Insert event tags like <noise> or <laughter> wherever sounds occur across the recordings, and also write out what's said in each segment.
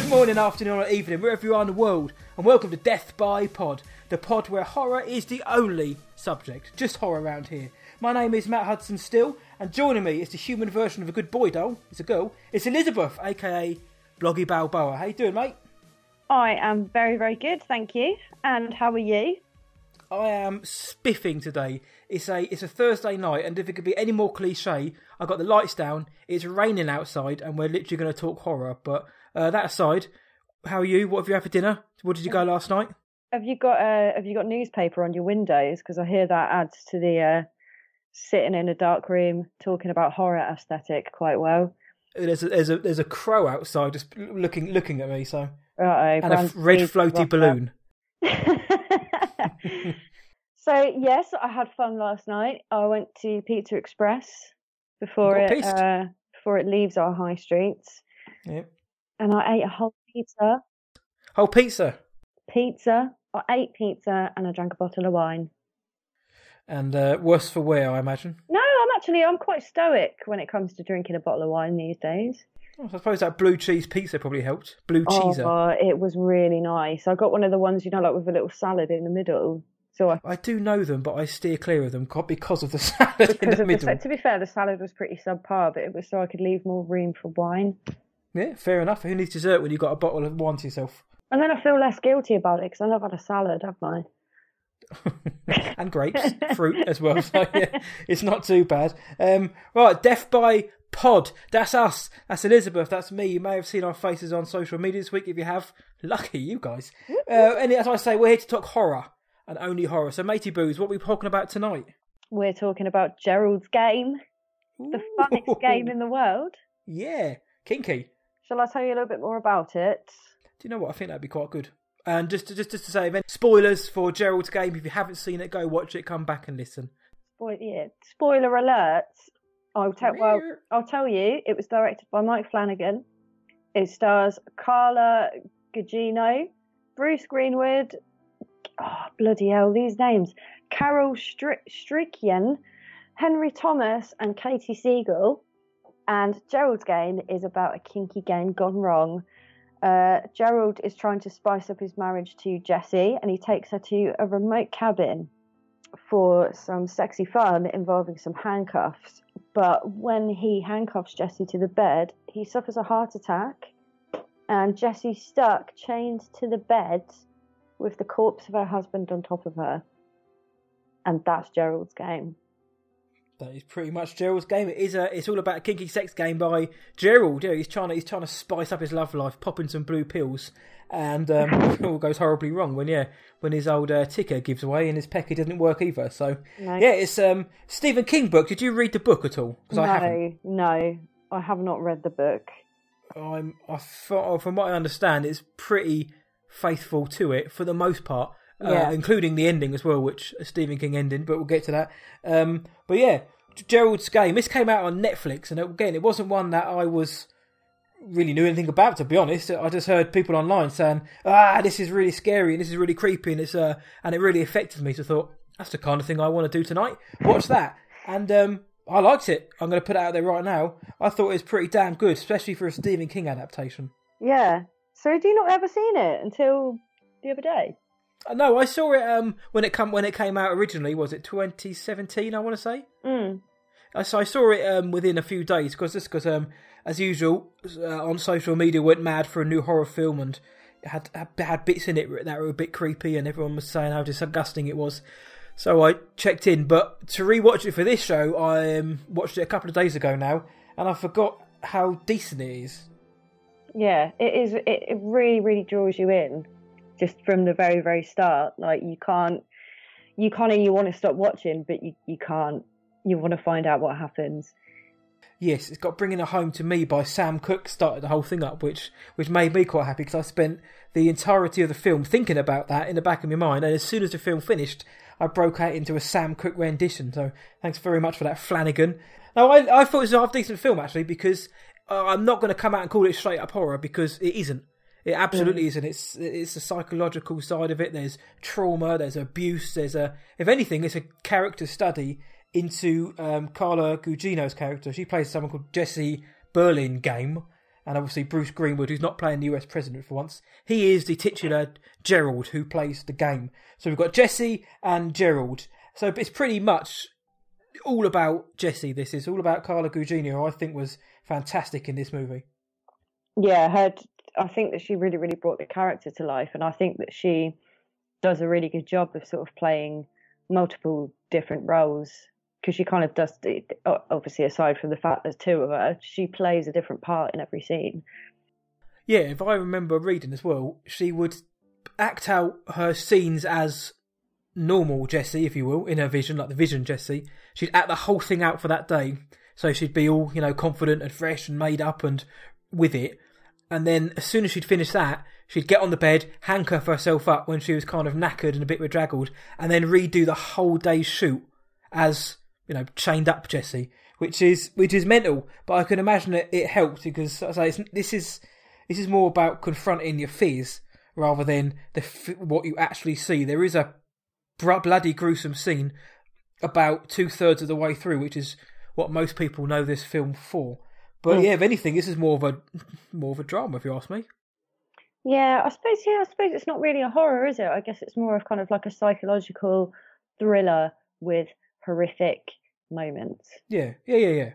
Good morning, afternoon, or evening, wherever you are in the world, and welcome to Death by Pod, the pod where horror is the only subject, just horror around here. My name is Matt Hudson Still, and joining me is the human version of a good boy doll. It's a girl. It's Elizabeth, aka Bloggy Balboa. How you doing, mate? I am very, very good, thank you. And how are you? I am spiffing today. It's a it's a Thursday night, and if it could be any more cliche, I got the lights down. It's raining outside, and we're literally going to talk horror. But uh, that aside, how are you? What have you had for dinner? Where did you go last night? Have you got uh, have you got newspaper on your windows? Because I hear that adds to the uh, sitting in a dark room talking about horror aesthetic quite well. There's a, there's a there's a crow outside just looking looking at me. So Right, and a red floaty balloon. <laughs> so yes, I had fun last night. I went to Pizza Express before it uh, before it leaves our high streets, Yep. And I ate a whole pizza. Whole pizza. Pizza. I ate pizza and I drank a bottle of wine. And uh, worse for wear, I imagine. No, I'm actually I'm quite stoic when it comes to drinking a bottle of wine these days. Oh, I suppose that blue cheese pizza probably helped. Blue cheese. Oh, it was really nice. I got one of the ones you know, like with a little salad in the middle. So I, I do know them, but I steer clear of them because of the <laughs> salad in because the of the, middle. sa- to be fair, the salad was pretty subpar, but it was so I could leave more room for wine. Yeah, fair enough. Who needs dessert when you've got a bottle of wine to yourself? And then I feel less guilty about it because I've had a salad, haven't I? <laughs> and grapes, fruit as well. So yeah, it's not too bad. Um, right, Death by Pod. That's us. That's Elizabeth. That's me. You may have seen our faces on social media this week. If you have, lucky you guys. Uh, and as I say, we're here to talk horror and only horror. So, matey boos, what are we talking about tonight? We're talking about Gerald's game, the funnest game <laughs> in the world. Yeah, kinky. Shall I tell you a little bit more about it? Do you know what? I think that'd be quite good. And just to, just just to say, then spoilers for Gerald's game. If you haven't seen it, go watch it. Come back and listen. Spoil- yeah, spoiler alert. I'll tell. Well, I'll tell you. It was directed by Mike Flanagan. It stars Carla Gugino, Bruce Greenwood. Oh bloody hell! These names: Carol Stri- Strickyan, Henry Thomas, and Katie Siegel. And Gerald's game is about a kinky game gone wrong. Uh, Gerald is trying to spice up his marriage to Jessie, and he takes her to a remote cabin for some sexy fun involving some handcuffs. But when he handcuffs Jessie to the bed, he suffers a heart attack, and Jessie's stuck, chained to the bed, with the corpse of her husband on top of her. And that's Gerald's game. That is pretty much Gerald's game. It is a. It's all about a kinky sex game by Gerald. Yeah, he's trying to. He's trying to spice up his love life, popping some blue pills, and um, <laughs> it all goes horribly wrong when yeah, when his old uh, ticker gives away and his pecker doesn't work either. So No. yeah, it's um Stephen King book. Did you read the book at all? No, I no, I have not read the book. I'm. I thought, from what I understand, it's pretty faithful to it for the most part, uh, including the ending as well, which a Stephen King ending. But we'll get to that. Um, but yeah, Gerald's game. This came out on Netflix, and again, it wasn't one that I was really knew anything about. To be honest, I just heard people online saying, "Ah, this is really scary and this is really creepy," and it's uh, and it really affected me. So I thought that's the kind of thing I want to do tonight. Watch that, and um, I liked it. I'm going to put it out there right now. I thought it was pretty damn good, especially for a Stephen King adaptation. Yeah. So do you not ever seen it until the other day? No, I saw it um when it come when it came out originally. Was it 2017? I want to say. Mm. Uh, So I saw it um, within a few days because just because um, as usual uh, on social media went mad for a new horror film and had, had had bits in it that were a bit creepy and everyone was saying how disgusting it was. So I checked in, but to rewatch it for this show, I um, watched it a couple of days ago now, and I forgot how decent it is. Yeah, it is. It really, really draws you in, just from the very, very start. Like you can't, you kind of you want to stop watching, but you you can't. You want to find out what happens. Yes, it's got Bringing It Home to Me by Sam Cooke started the whole thing up, which which made me quite happy because I spent the entirety of the film thinking about that in the back of my mind, and as soon as the film finished, I broke out into a Sam Cooke rendition. So thanks very much for that, Flanagan. Now I I thought it was a half decent film actually because uh, I'm not going to come out and call it straight up horror because it isn't. It absolutely isn't. It's it's the psychological side of it. There's trauma. There's abuse. There's a if anything, it's a character study into um, Carla Gugino's character. She plays someone called Jessie Burlingame, and obviously Bruce Greenwood, who's not playing the US president for once, he is the titular Gerald who plays the game. So we've got Jesse and Gerald. So it's pretty much all about Jesse. This is all about Carla Gugino, who I think was fantastic in this movie. Yeah, her. I think that she really, really brought the character to life, and I think that she does a really good job of sort of playing multiple different roles because she kind of does. Obviously, aside from the fact there's two of her, she plays a different part in every scene. Yeah, if I remember reading as well, she would act out her scenes as normal Jessie, if you will, in her vision, like the vision Jessie. She'd act the whole thing out for that day. So she'd be all, you know, confident and fresh and made up and with it. And then as soon as she'd finish that, she'd get on the bed, handcuff herself up when she was kind of knackered and a bit bedraggled, and then redo the whole day's shoot as, you know, chained up Jessie, which is which is mental. But I can imagine it, it helped because I say this is this is more about confronting your fears rather than the what you actually see. There is a bloody gruesome scene about two thirds of the way through, which is what most people know this film for. But mm. yeah, if anything, this is more of a <laughs> more of a drama, if you ask me. Yeah, I suppose. Yeah, I suppose it's not really a horror, is it? I guess it's more of kind of like a psychological thriller with horrific moments. Yeah, yeah, yeah, yeah.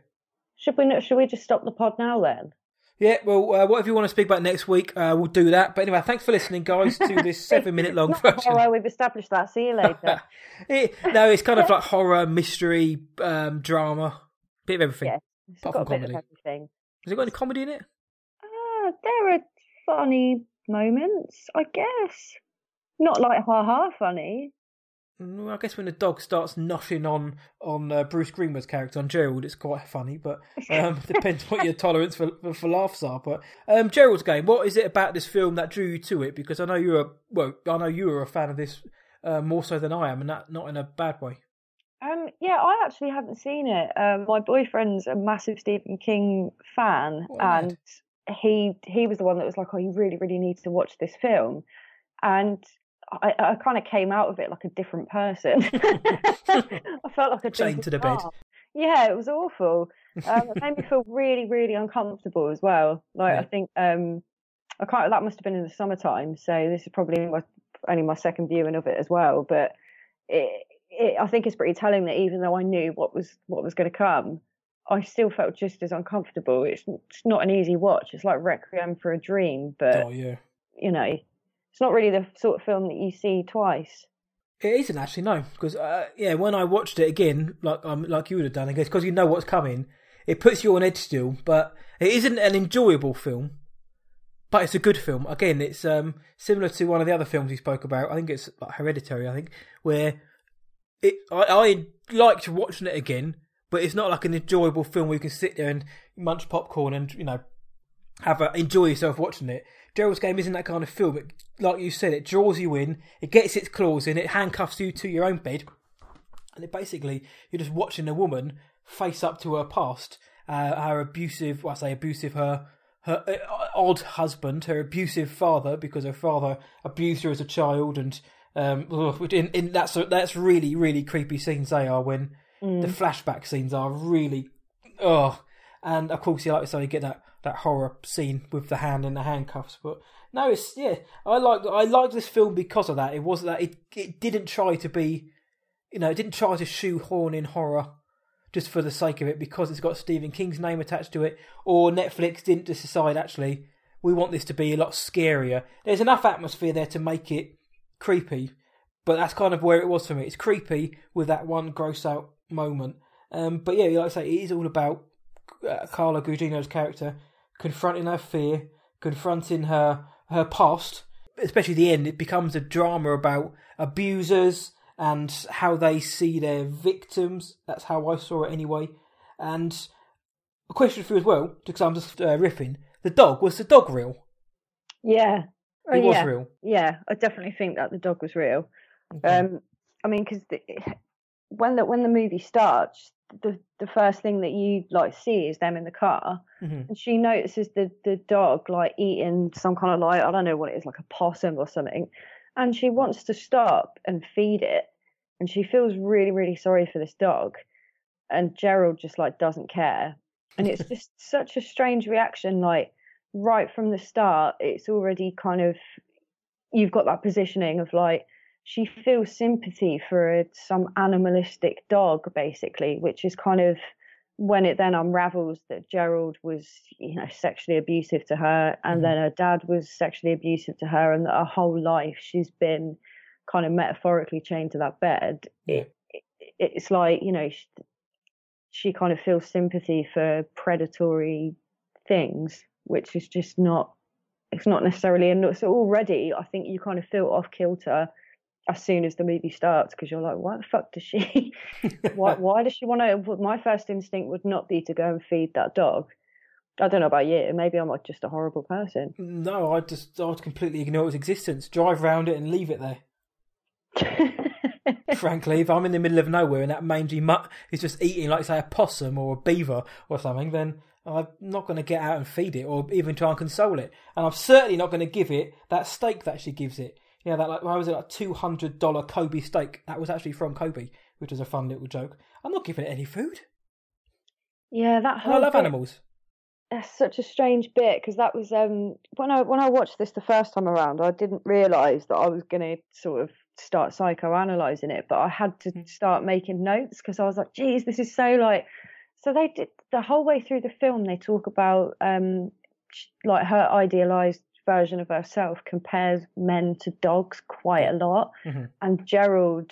Should we? Should we just stop the pod now then? Yeah, well, uh, whatever you want to speak about next week, uh, we'll do that. But anyway, thanks for listening, guys, to this <laughs> seven-minute-long version. Horror, we've established that. See you <laughs> later. it, no, it's kind of like horror, mystery, um, drama, bit of everything. Yeah, it's got a comedy. bit of everything. Has it got any comedy in it? Uh, there are funny moments, I guess. Not like ha ha funny. Mm, I guess when the dog starts noshing on on uh, Bruce Greenwood's character on Gerald, it's quite funny. But um, <laughs> depends what your tolerance for, for, for laughs are. But um, Gerald's game, what is it about this film that drew you to it? Because I know you're a well, I know you are a fan of this uh, more so than I am, and that not in a bad way. Um, yeah, I actually haven't seen it. Um, my boyfriend's a massive Stephen King fan, and he he was the one that was like, "Oh, you really, really need to watch this film," and I, I kind of came out of it like a different person. <laughs> <laughs> I felt like a chained to the bed. Yeah, it was awful. Um, it made me feel really, really uncomfortable as well. Like yeah. I think um, I can't. That must have been in the summertime, so this is probably my, only my second viewing of it as well. But it, it, I think it's pretty telling that even though I knew what was what was going to come, I still felt just as uncomfortable. It's, it's not an easy watch. It's like Requiem for a Dream, but oh, yeah. you know, it's not really the sort of film that you see twice. It isn't actually no, because uh, yeah, when I watched it again, like um, like you would have done, I guess because you know what's coming, it puts you on edge still. But it isn't an enjoyable film, but it's a good film. Again, it's um similar to one of the other films he spoke about. I think it's like Hereditary. I think where it I, I liked watching it again, but it's not like an enjoyable film where you can sit there and munch popcorn and you know have a, enjoy yourself watching it. Gerald's Game isn't that kind of film. It, like you said, it draws you in, it gets its claws in, it handcuffs you to your own bed, and it basically you're just watching a woman face up to her past, uh, her abusive, well, I say abusive, her her uh, odd husband, her abusive father, because her father abused her as a child, and um, ugh, in, in that's that's really really creepy scenes they are when mm. the flashback scenes are really, oh, and of course you like to say you get that that horror scene with the hand in the handcuffs. But no, it's yeah, I like I like this film because of that. It was that it it didn't try to be, you know, it didn't try to shoehorn in horror just for the sake of it because it's got Stephen King's name attached to it, or Netflix didn't just decide actually we want this to be a lot scarier. There's enough atmosphere there to make it creepy, but that's kind of where it was for me. It's creepy with that one gross out moment. Um, but yeah, like I say, it is all about uh, Carla Gugino's character confronting her fear, confronting her her past, especially the end. It becomes a drama about abusers and how they see their victims. That's how I saw it anyway. And a question for you as well, because I'm just uh, riffing. The dog was the dog real? Yeah, it was yeah. real. Yeah, I definitely think that the dog was real. Okay. Um, I mean, because <sighs> when the when the movie starts, the the first thing that you like see is them in the car, mm-hmm. and she notices the the dog like eating some kind of like I don't know what it is, like a possum or something, and she wants to stop and feed it, and she feels really really sorry for this dog, and Gerald just like doesn't care, and it's <laughs> just such a strange reaction. Like right from the start, it's already kind of you've got that positioning of like she feels sympathy for a, some animalistic dog, basically, which is kind of when it then unravels that Gerald was, you know, sexually abusive to her, and mm-hmm. then her dad was sexually abusive to her, and that her whole life she's been kind of metaphorically chained to that bed. Yeah. It, it, it's like you know, she, she kind of feels sympathy for predatory things, which is just not. It's not necessarily, and so already I think you kind of feel off kilter as soon as the movie starts because you're like, why the fuck does she? <laughs> why, <laughs> why does she want to? My first instinct would not be to go and feed that dog. I don't know about you. Maybe I'm just a horrible person. No, I just I'd completely ignore its existence. Drive around it and leave it there. <laughs> Frankly, if I'm in the middle of nowhere and that mangy mutt is just eating, like say, a possum or a beaver or something, then I'm not going to get out and feed it or even try and console it. And I'm certainly not going to give it that steak that she gives it. Yeah, that like why was it like two hundred dollar Kobe steak? That was actually from Kobe, which was a fun little joke. I'm not giving it any food. Yeah, that whole. I love bit, animals. That's such a strange bit because that was um when I when I watched this the first time around, I didn't realise that I was going to sort of start psychoanalyzing it, but I had to hmm. start making notes because I was like, geez, this is so like. So they did the whole way through the film. They talk about um like her idealized version of herself compares men to dogs quite a lot. Mm-hmm. And Gerald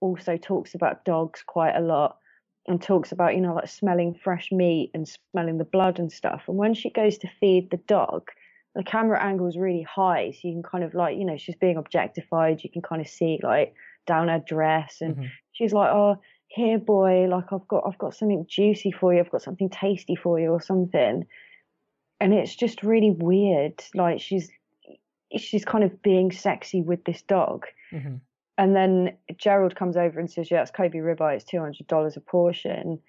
also talks about dogs quite a lot and talks about, you know, like smelling fresh meat and smelling the blood and stuff. And when she goes to feed the dog, the camera angle is really high. So you can kind of like, you know, she's being objectified. You can kind of see like down her dress and mm-hmm. she's like, oh, here boy, like I've got, I've got something juicy for you. I've got something tasty for you or something and it's just really weird. Like she's she's kind of being sexy with this dog. Mm-hmm. And then Gerald comes over and says, "Yeah, it's Kobe ribeye. It's two hundred dollars a portion.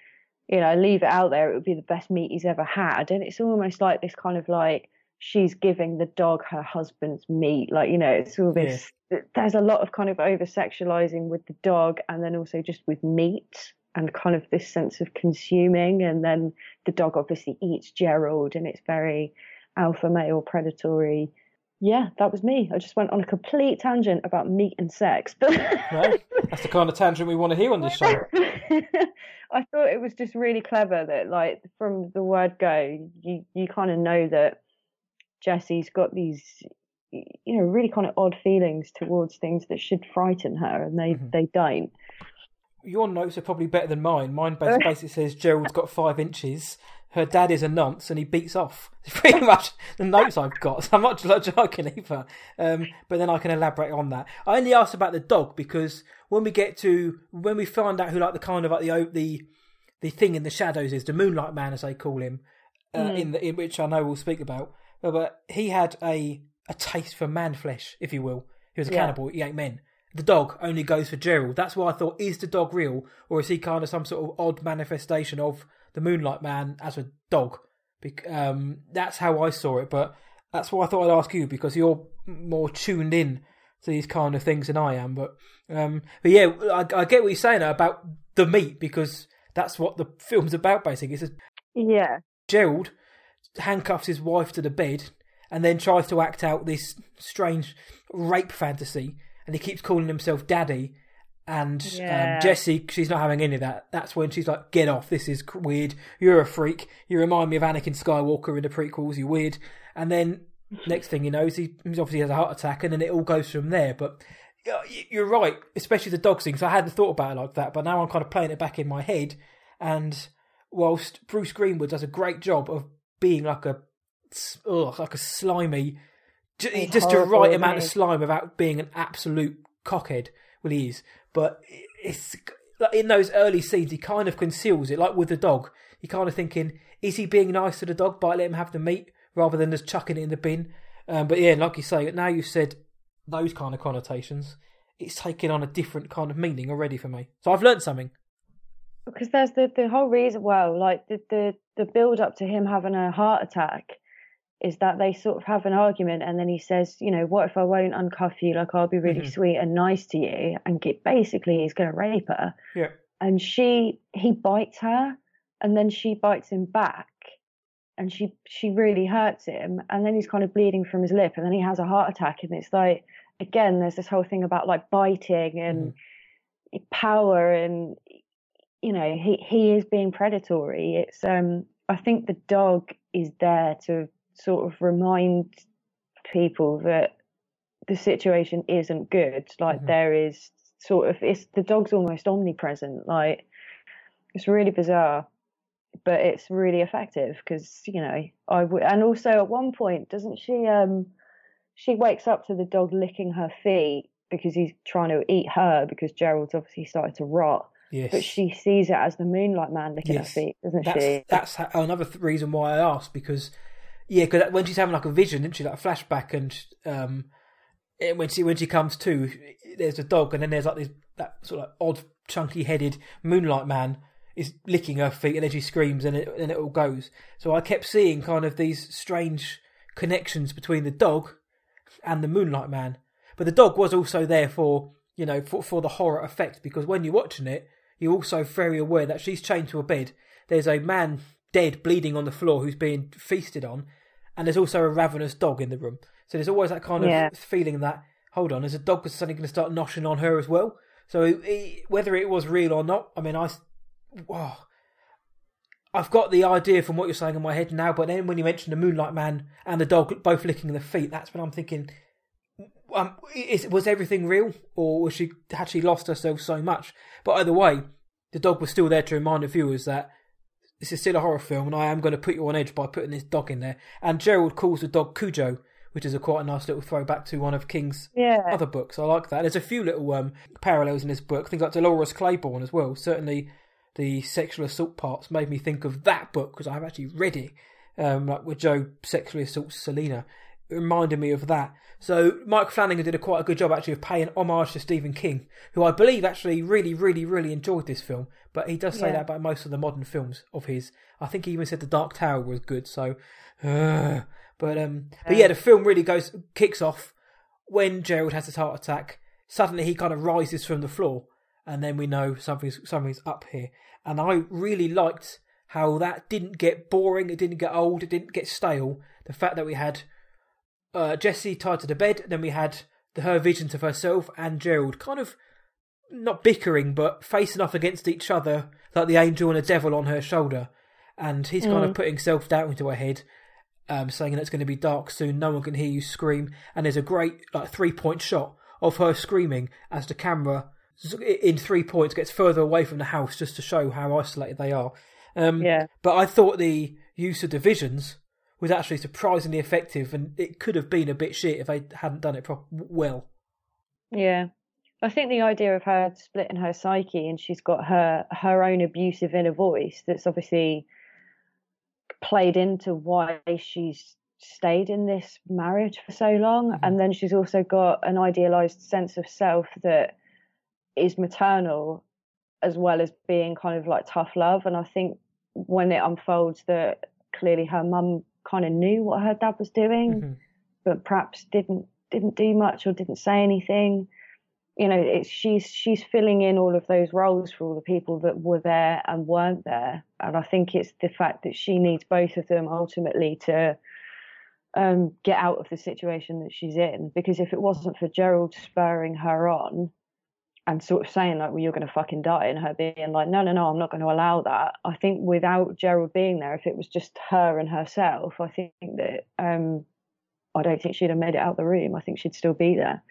You know, leave it out there. It would be the best meat he's ever had." And it's almost like this kind of like she's giving the dog her husband's meat. Like you know, it's all this. There's a lot of kind of over sexualizing with the dog, and then also just with meat and kind of this sense of consuming. And then the dog obviously eats Gerald, and it's very alpha male predatory. Yeah, that was me. I just went on a complete tangent about meat and sex. <laughs> But no, that's the kind of tangent we want to hear on this show. <laughs> I thought it was just really clever that, like, from the word go, you you kind of know that Jesse's got these, you know, really kind of odd feelings towards things that should frighten her, and they mm-hmm. they don't your notes are probably better than mine. Mine <laughs> basically says Gerald's got five inches. Her dad is a nonce and he beats off. <laughs> It's pretty much the notes I've got. So I'm not <laughs> joking either. Um, but then I can elaborate on that. I only asked about the dog because when we get to when we find out who like the kind of like the the the thing in the shadows is the Moonlight Man as they call him, uh, mm. in the in which I know we'll speak about. But he had a a taste for man flesh, if you will. He was a yeah. cannibal. He ate men the dog only goes for Gerald. That's why I thought, is the dog real, or is he kind of some sort of odd manifestation of the Moonlight Man as a dog? Um, that's how I saw it, but that's why I thought I'd ask you because you're more tuned in to these kind of things than I am. But um, but yeah, I, I, get what you're saying about the meat because that's what the film's about. Basically, it's yeah. Gerald handcuffs his wife to the bed and then tries to act out this strange rape fantasy and he keeps calling himself Daddy. And um, yeah. um, Jesse, she's not having any of that. That's when she's like, "Get off! This is weird. You're a freak. You remind me of Anakin Skywalker in the prequels. You're weird." And then next thing you know, he, he obviously has a heart attack, and then it all goes from there. But you're right, especially the dog thing. So I hadn't thought about it like that, but now I'm kind of playing it back in my head. And whilst Bruce Greenwood does a great job of being like a ugh, like a slimy just, just the right amount of slime without being an absolute cockhead. Well, he is, but it's like in those early scenes, he kind of conceals it, like with the dog. You're kind of thinking, is he being nice to the dog by letting him have the meat rather than just chucking it in the bin? Um, but yeah, like you say, now you've said those kind of connotations, it's taken on a different kind of meaning already for me. So I've learned something. Because there's the the whole reason, well, like the the the build up to him having a heart attack is that they sort of have an argument and then he says, you know, what if I won't uncuff you? Like I'll be really mm-hmm. sweet and nice to you and get, basically he's going to rape her. Yeah. And she, he bites her and then she bites him back. and she she really hurts him and then he's kind of bleeding from his lip and then he has a heart attack and it's like again there's this whole thing about like biting and mm. power and you know he he is being predatory it's um i think the dog is there to sort of remind people that the situation isn't good like mm-hmm. there is sort of it's the dog's almost omnipresent like it's really bizarre but it's really effective because you know I would, and also at one point doesn't she um she wakes up to the dog licking her feet because he's trying to eat her because Gerald's obviously started to rot. Yes. But she sees it as the Moonlight Man licking yes. her feet, doesn't that's, she? That's another reason why I asked because yeah, because when she's having like a vision, isn't she, like a flashback, and um, when she when she comes to, there's a dog, and then there's like this that sort of odd, chunky headed Moonlight Man is licking her feet and then she screams and it, and it all goes. So I kept seeing kind of these strange connections between the dog and the Moonlight Man. But the dog was also there for, you know, for, for the horror effect because when you're watching it, you're also very aware that she's chained to a bed. There's a man dead, bleeding on the floor who's being feasted on, and there's also a ravenous dog in the room. So there's always that kind of yeah. feeling that, hold on, is a dog suddenly going to start noshing on her as well? So it, whether it was real or not, I mean, I oh, I've got the idea from what you're saying in my head now, but then when you mention the Moonlight Man and the dog both licking the feet, that's when I'm thinking, um, is, was everything real, or was she had she lost herself so much? But either way, the dog was still there to remind the viewers that this is still a horror film, and I am going to put you on edge by putting this dog in there. And Gerald calls the dog Cujo, which is a quite a nice little throwback to one of King's yeah. other books. I like that. There's a few little um, parallels in this book. Things like Dolores Claiborne as well. Certainly the sexual assault parts made me think of that book because I've actually read it, um, like where Joe sexually assaults Selena. Reminded me of that. So Mike Flanagan did a quite a good job actually of paying homage to Stephen King, who I believe actually really, really, really enjoyed this film. But he does say yeah. that about most of the modern films of his. I think he even said The Dark Tower was good. So, uh, but um, but yeah, the film really goes kicks off when Gerald has his heart attack. Suddenly he kind of rises from the floor and then we know something's something's up here. And I really liked how that didn't get boring, it didn't get old, it didn't get stale. The fact that we had uh, Jessie tied to the bed, then we had the, her visions of herself and Gerald kind of not bickering, but facing off against each other, like the angel and the devil on her shoulder. And he's mm. kind of mm. putting self doubt into her head, um, saying that it's going to be dark soon, no one can hear you scream. And there's a great like three point shot of her screaming as the camera in three points gets further away from the house just to show how isolated they are. Um, yeah. But I thought the use of divisions was actually surprisingly effective, and it could have been a bit shit if they hadn't done it pro- well. Yeah. I think the idea of her splitting her psyche and she's got her her own abusive inner voice that's obviously played into why she's stayed in this marriage for so long mm-hmm. and then she's also got an idealized sense of self that is maternal as well as being kind of like tough love. And I think when it unfolds that clearly her mum kind of knew what her dad was doing, mm-hmm. but perhaps didn't didn't do much or didn't say anything. You know, it's she's she's filling in all of those roles for all the people that were there and weren't there. And I think it's the fact that she needs both of them ultimately to um, get out of the situation that she's in. Because if it wasn't for Gerald spurring her on, and sort of saying like, "Well, you're going to fucking die," and her being like, "No, no, no, I'm not going to allow that." I think without Gerald being there, if it was just her and herself, I think that um, I don't think she'd have made it out of the room. I think she'd still be there.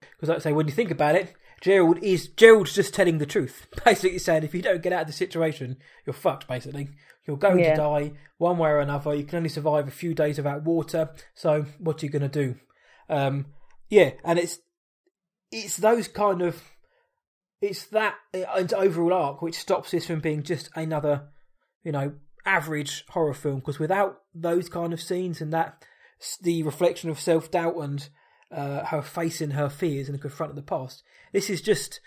Because, like I say, when you think about it, Gerald is Gerald's just telling the truth. <laughs> Basically, saying if you don't get out of the situation, you're fucked. Basically, you're going yeah. to die one way or another. You can only survive a few days without water. So, what are you going to do? Um, yeah, and it's it's those kind of it's that overall arc which stops this from being just another, you know, average horror film. Because without those kind of scenes and that, the reflection of self doubt and uh, her facing her fears and confronting the past, this is just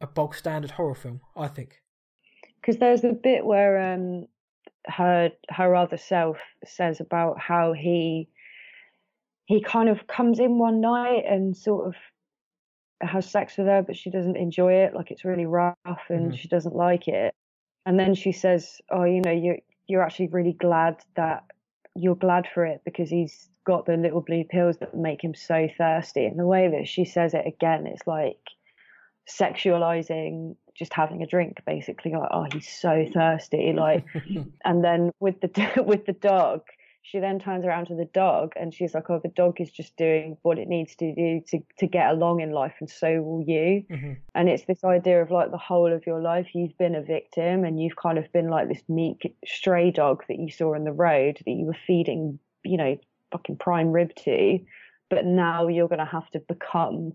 a bog standard horror film. I think. Because there's a bit where um, her her other self says about how he he kind of comes in one night and sort of has sex with her, but she doesn't enjoy it. Like it's really rough and mm-hmm. she doesn't like it. And then she says, "Oh, you know, you're you're actually really glad that you're glad for it because he's got the little blue pills that make him so thirsty. And the way that she says it again, it's like sexualizing just having a drink basically like oh he's so thirsty like <laughs> and then with the <laughs> with the dog she then turns around to the dog and she's like, "Oh, the dog is just doing what it needs to do to to get along in life, and so will you." Mm-hmm. And it's this idea of like the whole of your life you've been a victim, and you've kind of been like this meek stray dog that you saw on the road that you were feeding, you know, fucking prime rib to, but now you're going to have to become.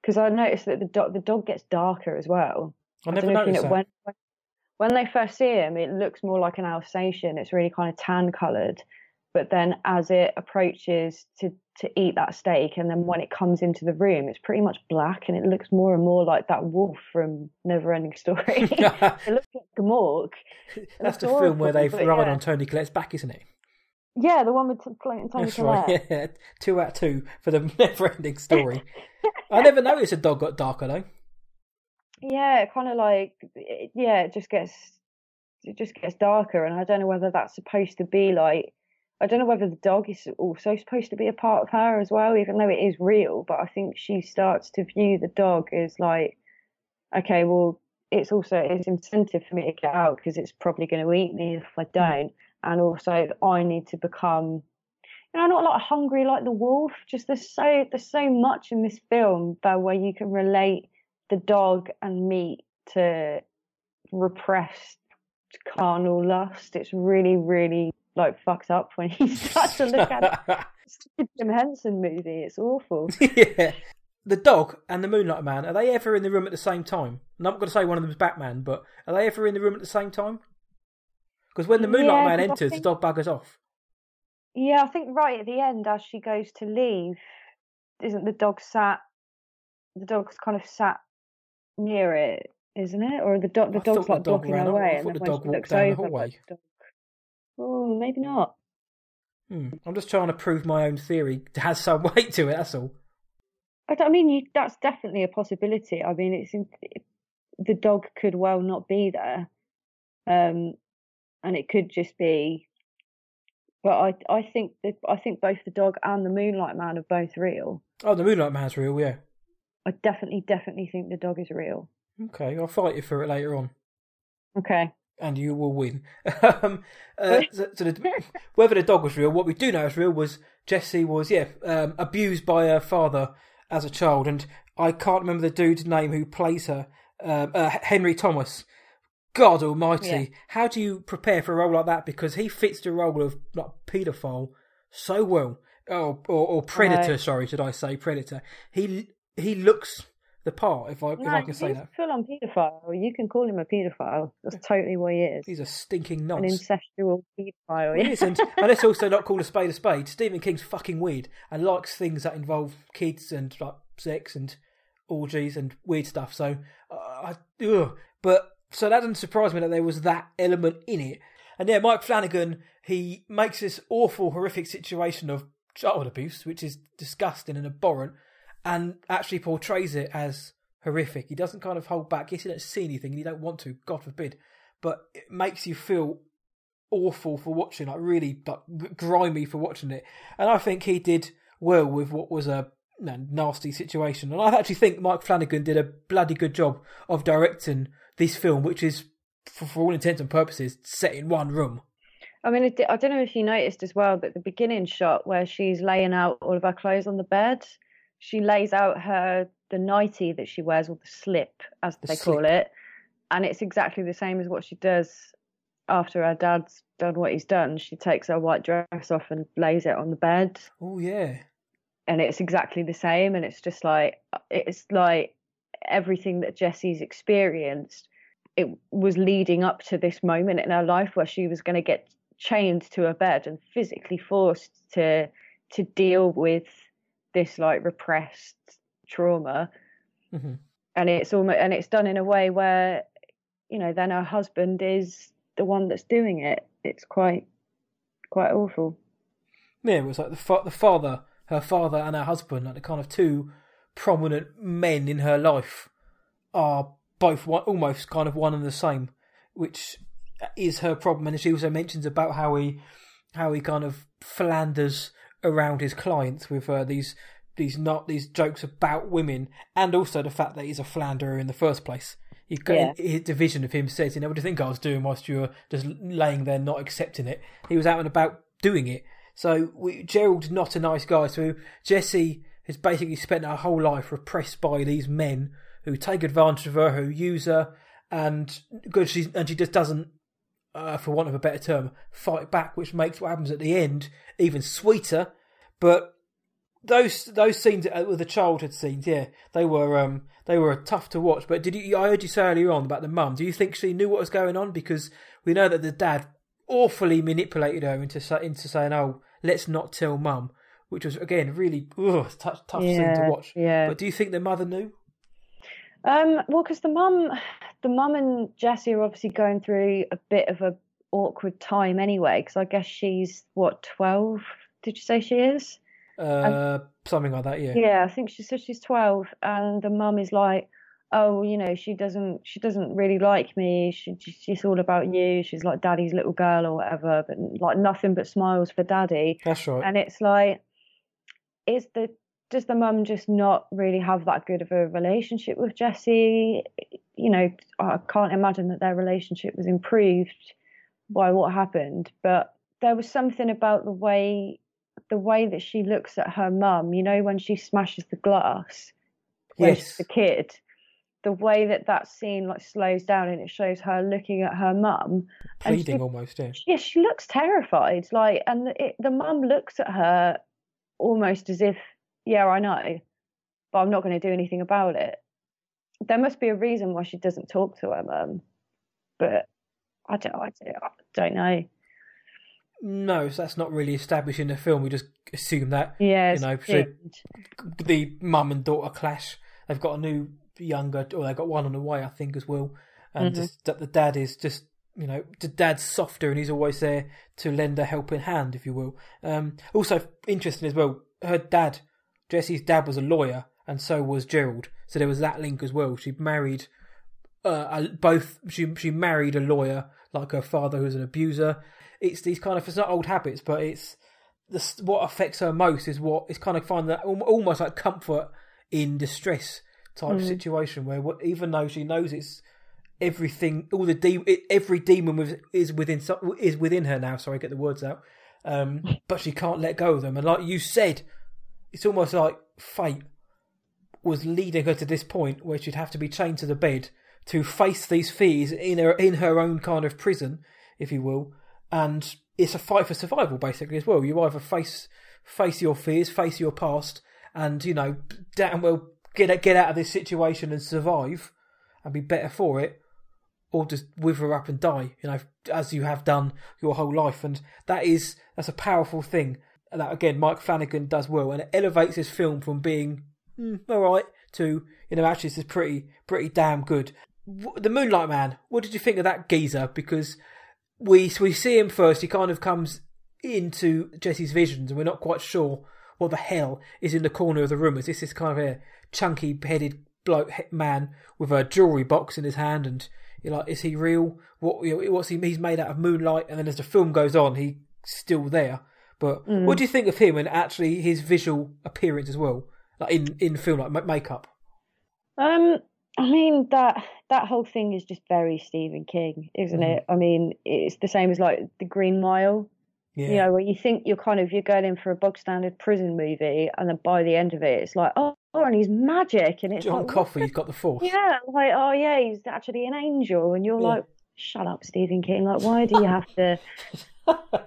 Because I noticed that the dog the dog gets darker as well. I never I noticed that. When, when they first see him, it looks more like an Alsatian. It's really kind of tan coloured but then as it approaches to to eat that steak and then when it comes into the room it's pretty much black and it looks more and more like that wolf from neverending story <laughs> <laughs> it looks like Gamork. <laughs> that's the film where they've run yeah. on Toni collette's back isn't it yeah the one with Toni that's Collette. right yeah two out of two for the never-ending story i never noticed a dog got darker though yeah kind of like yeah it just gets it just gets darker and i don't know whether that's supposed to be like I don't know whether the dog is also supposed to be a part of her as well, even though it is real. But I think she starts to view the dog as like, okay, well, it's also it's incentive for me to get out because it's probably going to eat me if I don't, and also I need to become, you know, not like hungry like the wolf. Just there's so there's so much in this film that where you can relate the dog and meat to repressed carnal lust. It's really, really like fucked up when he <laughs> starts to look at it. <laughs> Jim Henson movie. It's awful. <laughs> yeah. The dog and the Moonlight Man, are they ever in the room at the same time? And I'm not going to say one of them is Batman, but are they ever in the room at the same time? Because when the Moonlight yeah, Man enters, think, the dog buggers off. Yeah, I think right at the end, as she goes to leave, isn't the dog sat? The dog's kind of sat near it, isn't it? Or the dog? The I dog's like the dog blocking her way, and then when she looks over, the dog Oh, maybe not. Hmm. I'm just trying to prove my own theory has some <laughs> weight to it. That's all. I, I mean, you, that's definitely a possibility. I mean, it's it, the dog could well not be there, um, and it could just be. But I, I think that I think both the dog and the Moonlight Man are both real. Oh, the Moonlight Man's real, yeah. I definitely, definitely think the dog is real. Okay, I'll fight you for it later on. Okay and you will win. <laughs> um, uh, so, so the, whether the dog was real, what we do know is real was Jesse was yeah um, abused by her father as a child, and I can't remember the dude's name who plays her, um, uh, Henry Thomas. God Almighty, yeah. how do you prepare for a role like that? Because he fits the role of like paedophile so well, oh, or, or predator. Sorry, should I say predator? He he looks the part, if I, no, if I can say that. full on paedophile. You can call him a paedophile. That's totally what he is. He's a stinking nonce. An incestual paedophile. He is, and, let's also not call a spade a spade. Stephen King's fucking weird and likes things that involve kids and like sex and orgies and weird stuff. So, uh, I, ugh. but so that doesn't surprise me that there was that element in it. And yeah, Mike Flanagan, he makes this awful, horrific situation of child abuse, which is disgusting and abhorrent and actually portrays it as horrific. He doesn't kind of hold back. Yes, don't see anything and you don't want to, God forbid, but it makes you feel awful for watching, like really like grimy for watching it. And I think he did well with what was a you know, nasty situation. And I actually think Mike Flanagan did a bloody good job of directing this film, which is, for, for all intents and purposes, set in one room. I mean, I don't know if you noticed as well that the beginning shot where she's laying out all of her clothes on the bed, she lays out her the nightie that she wears or the slip as the they slip. call it. And it's exactly the same as what she does after her dad's done what he's done. She takes her white dress off and lays it on the bed. Oh yeah. And it's exactly the same and it's just like it's like everything that Jessie's experienced it was leading up to this moment in her life where she was going to get chained to a bed and physically forced to to deal with this like repressed trauma. Mm-hmm. and it's almost and it's done in a way where you know then her husband is the one that's doing it. It's quite quite awful. Yeah it was like the fa- the father her father and her husband like the kind of two prominent men in her life are both one, almost kind of one and the same which is her problem, and she also mentions about how he how he kind of philanders around his clients with uh, these these not these jokes about women, and also the fact that he's a philanderer in the first place. He, Yeah. His division of him says, "You know, what do you think I was doing whilst you were just laying there not accepting it?" He was out and about doing it. So we, Gerald's not a nice guy. So Jesse has basically spent her whole life repressed by these men who take advantage of her, who use her, and good. She and she just doesn't, uh, for want of a better term, fight back, which makes what happens at the end even sweeter. But those those scenes uh, with the childhood scenes, yeah, they were um they were tough to watch. But did you? I heard you say earlier on about the mum. Do you think she knew what was going on? Because we know that the dad awfully manipulated her into into saying, "Oh, let's not tell mum," which was again really ugh, tough tough scene to watch. yeah. But do you think the mother knew? Um, well, because the mum, the mum and Jessie are obviously going through a bit of a awkward time anyway. Because I guess she's what twelve? Did you say she is? Uh, something like that. Yeah. Yeah, I think she said she's twelve, and the mum is like, "Oh, you know, she doesn't, she doesn't really like me. She, she's all about you. She's like daddy's little girl or whatever, but like nothing but smiles for daddy." That's right. And it's like, is the does the mum just not really have that good of a relationship with Jesse? You know, I can't imagine that their relationship was improved by what happened, but there was something about the way the way that she looks at her mum. You know, when she smashes the glass yes. a kid. The way that that scene like slows down and it shows her looking at her mum, Pleading she- almost. Yeah. yeah, she looks terrified. Like, and it, the mum looks at her almost as if, yeah, I know, but I'm not going to do anything about it. There must be a reason why she doesn't talk to her mum, but I don't, I don't, I don't know. No, so that's not really established in the film. We just assume that Yeah, You know, so- the mum and daughter clash. They've got a new younger, or they've got one on the way, I think, as well. And Mhm. just that the dad is just, you know, the dad's softer and he's always there to lend a helping hand, if you will. Um, also interesting as well. Her dad, Jessie's dad, was a lawyer, and so was Gerald. So there was that link as well. She married uh, a- both. She she married a lawyer like her father, who's an abuser. It's these kind of it's not old habits, but it's this, what affects her most is what is kind of find that almost like comfort in distress type Mm. situation where what, even though she knows it's everything, all the de- every demon with, is within is within her now. Sorry, get the words out. Um, but she can't let go of them, and like you said, it's almost like fate was leading her to this point where she'd have to be chained to the bed to face these fears in her in her own kind of prison, if you will. And it's a fight for survival, basically, as well. You either face face your fears, face your past, and you know, damn well get get out of this situation and survive, and be better for it, or just wither up and die. You know, as you have done your whole life, and that is that's a powerful thing. That again, Mike Flanagan does well, and it elevates his film from being mm, all right to you know actually this is pretty pretty damn good. The Moonlight Man. What did you think of that geezer? Because we we see him first. He kind of comes into Jesse's visions, and we're not quite sure what the hell is in the corner of the room. Is this this kind of a chunky headed bloke man with a jewelry box in his hand? And you're like, is he real? What you know, what's he? He's made out of moonlight. And then as the film goes on, he's still there. But what do you think of him and actually his visual appearance as well, like in in film, like ma- makeup? Um, I mean that that whole thing is just very Stephen King, isn't Mhm. it? I mean, it's the same as like the Green Mile. Yeah, You know, where you think you're kind of you're going in for a bog standard prison movie, and then by the end of it, it's like, oh, oh and he's magic, and it's John like, Coffey's got the force. yeah, like oh yeah, he's actually an angel, and you're Yeah. like, shut up, Stephen King. Like, why do you <laughs> have to?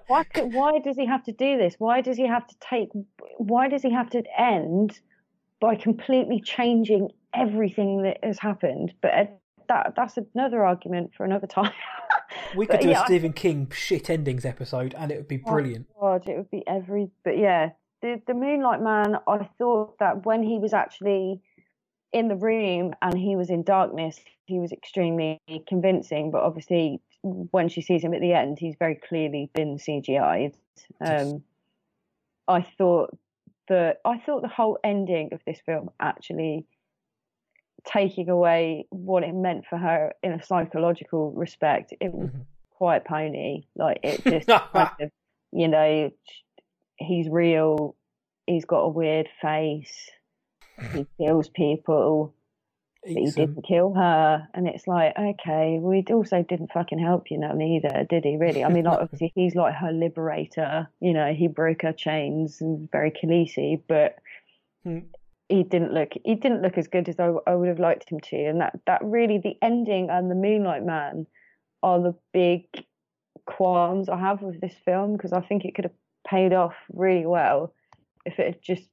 Why could, why does he have to do this? Why does he have to take? Why does he have to end by completely changing everything that has happened? But uh, that that's another argument for another time. <laughs> we could But do yeah, a I- Stephen King shit endings episode, and it would be Oh, brilliant. God, it would be every. But yeah, the the Moonlight Man. I thought that when he was actually in the room and he was in darkness, he was extremely convincing. But obviously, when she sees him at the end, he's very clearly been CGI'd. Um, I thought that I thought the whole ending of this film actually taking away what it meant for her in a psychological respect. It Mhm. quite pony. Like it <laughs> just, kind of, you know, he's real. He's got a weird face. He kills people. But He didn't kill her, and it's like, okay, we also didn't fucking help you none either, did he? Really? I mean, like, <laughs> obviously he's like her liberator. You know, he broke her chains and very Khaleesi, but hmm. he didn't look he didn't look as good as I, I would have liked him to. And that that really the ending and the Moonlight Man are the big qualms I have with this film because I think it could have paid off really well if it had just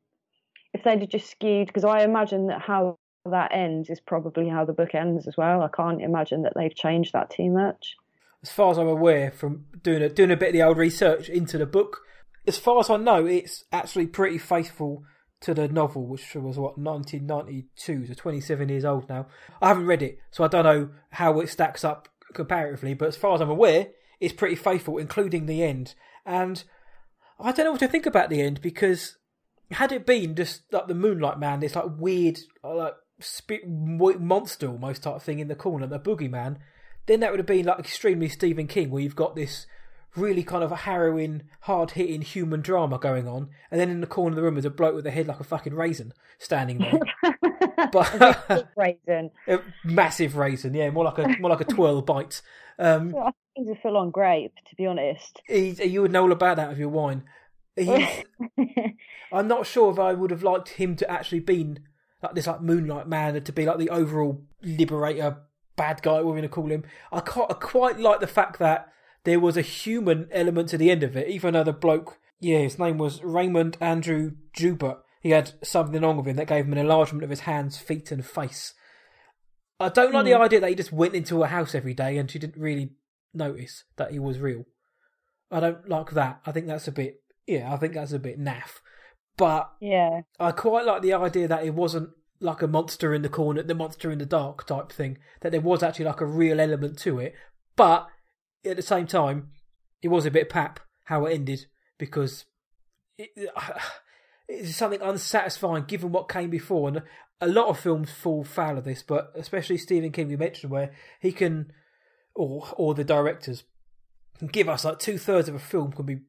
if they'd have just skewed because I imagine that how that ends is probably how the book ends as well. I can't imagine that they've changed that too much. As far as I'm aware, from doing a doing a bit of the old research into the book, as far as I know, it's actually pretty faithful to the novel, which was what 1992, so 27 years old now. I haven't read it, so I don't know how it stacks up comparatively. But as far as I'm aware, it's pretty faithful, including the end. And I don't know what to think about the end because had it been just like the Moonlight Man, this like weird, like monster almost type thing in the corner, the boogeyman, then that would have been like extremely Stephen King, where you've got this really kind of a harrowing, hard hitting human drama going on, and then in the corner of the room is a bloke with a head like a fucking raisin standing there. <laughs> but raisin, <laughs> a massive raisin, yeah, more like a more like a twirl bite. Um, I think he's a full on grape, to be honest. you would know all about that with your wine. <laughs> <laughs> I'm not sure if I would have liked him to actually been like this like Moonlight Man to be like the overall liberator bad guy, we're going to call him. I, quite, I quite like the fact that there was a human element to the end of it, even though the bloke, yeah, his name was Raymond Andrew Joubert. He had something wrong with him that gave him an enlargement of his hands, feet, and face. I don't like mm. the hmm. idea that he just went into a house every day and she didn't really notice that he was real. I don't like that. I think that's a bit, yeah, I think that's a bit naff. But yeah, I quite like the idea that it wasn't like a monster in the corner, the monster in the dark type thing. That there was actually like a real element to it. But at the same time, it was a bit pap how it ended because it, <sighs> it's something unsatisfying given what came before. And a lot of films fall foul of this, but especially Stephen King, we mentioned, where he can, or or the directors, can give us like two thirds of a film can be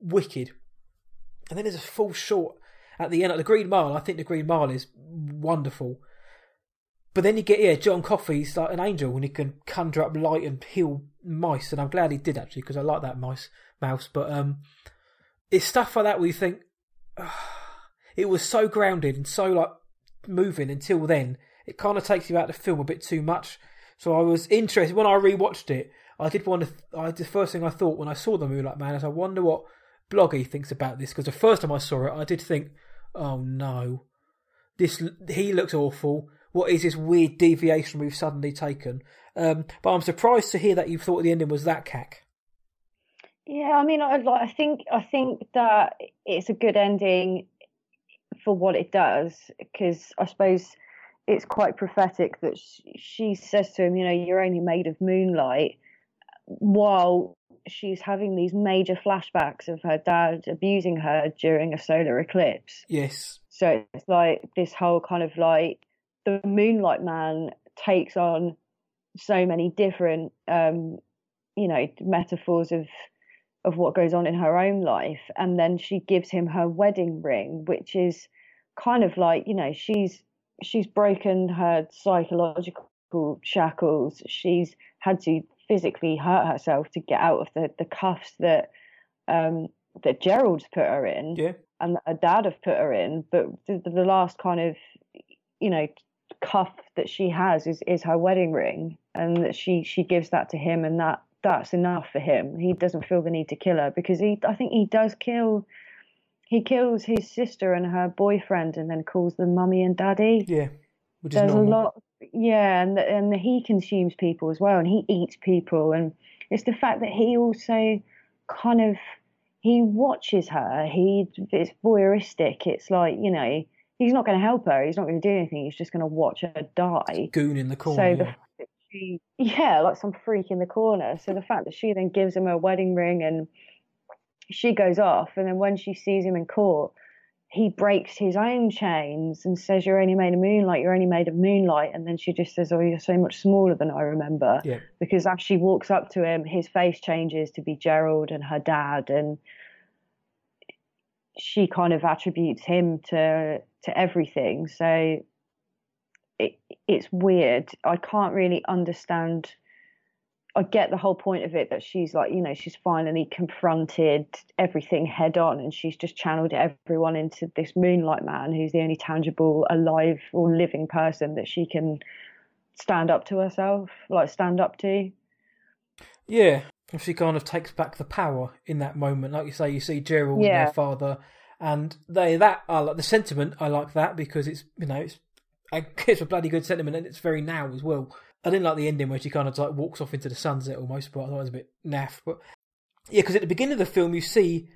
wicked and then there's a full short at the end. Like the Green Mile, I think the Green Mile is wonderful. But then you get yeah, John Coffey's like an angel and he can conjure up light and heal mice, and I'm glad he did actually because I like that mice mouse. But um, it's stuff like that where you think it was so grounded and so like moving until then. It kind of takes you out of the film a bit too much. So I was interested when I rewatched it. I did want to. I the first thing I thought when I saw the Moonlight Man is I wonder what Bloggy thinks about this because the first time I saw it, I did think, "Oh no, this he looks awful. What is this weird deviation we've suddenly taken?" Um, but I'm surprised to hear that you thought the ending was that cack. Yeah, I mean, I, I think I think that it's a good ending for what it does because I suppose it's quite prophetic that she says to him, "You know, you're only made of moonlight," while she's having these major flashbacks of her dad abusing her during a solar eclipse. Yes. So it's like this whole kind of like the Moonlight Man takes on so many different, um, you know, metaphors of of what goes on in her own life, and then she gives him her wedding ring, which is kind of like you know she's she's broken her psychological shackles. She's had to physically hurt herself to get out of the, the cuffs that um, that Gerald's put her in yeah. and her dad have put her in. But the, the last kind of you know cuff that she has is, is her wedding ring, and that she she gives that to him, and that that's enough for him. He doesn't feel the need to kill her because he I think he does kill. He kills his sister and her boyfriend, and then calls them mummy and daddy. Yeah, there's a lot yeah, and and he consumes people as well, and he eats people, and it's the fact that he also kind of he watches her. He it's voyeuristic. It's like you know he's not going to help her. He's not going to do anything. He's just going to watch her die. Goon in the corner. So the yeah. she, yeah, like some freak in the corner. So the fact that she then gives him a wedding ring and she goes off, and then when she sees him in court, he breaks his own chains and says, You're only made of moonlight, you're only made of moonlight. And then she just says, Oh, you're so much smaller than I remember. Yeah. Because as she walks up to him, his face changes to be Gerald and her dad. And she kind of attributes him to to everything. So it, it's weird. I can't really understand. I get the whole point of it that she's like, you know, she's finally confronted everything head on and she's just channeled everyone into this Moonlight Man who's the only tangible, alive or living person that she can stand up to herself, like stand up to. Yeah. She kind of takes back the power in that moment. Like you say, you see Gerald Yeah. and their father, and they that I like the sentiment. I like that because it's you know it's I <laughs> it's a bloody good sentiment and it's very now as well. I didn't like the ending where she kind of like walks off into the sunset almost, but I thought it was a bit naff. But yeah, because at the beginning of the film you see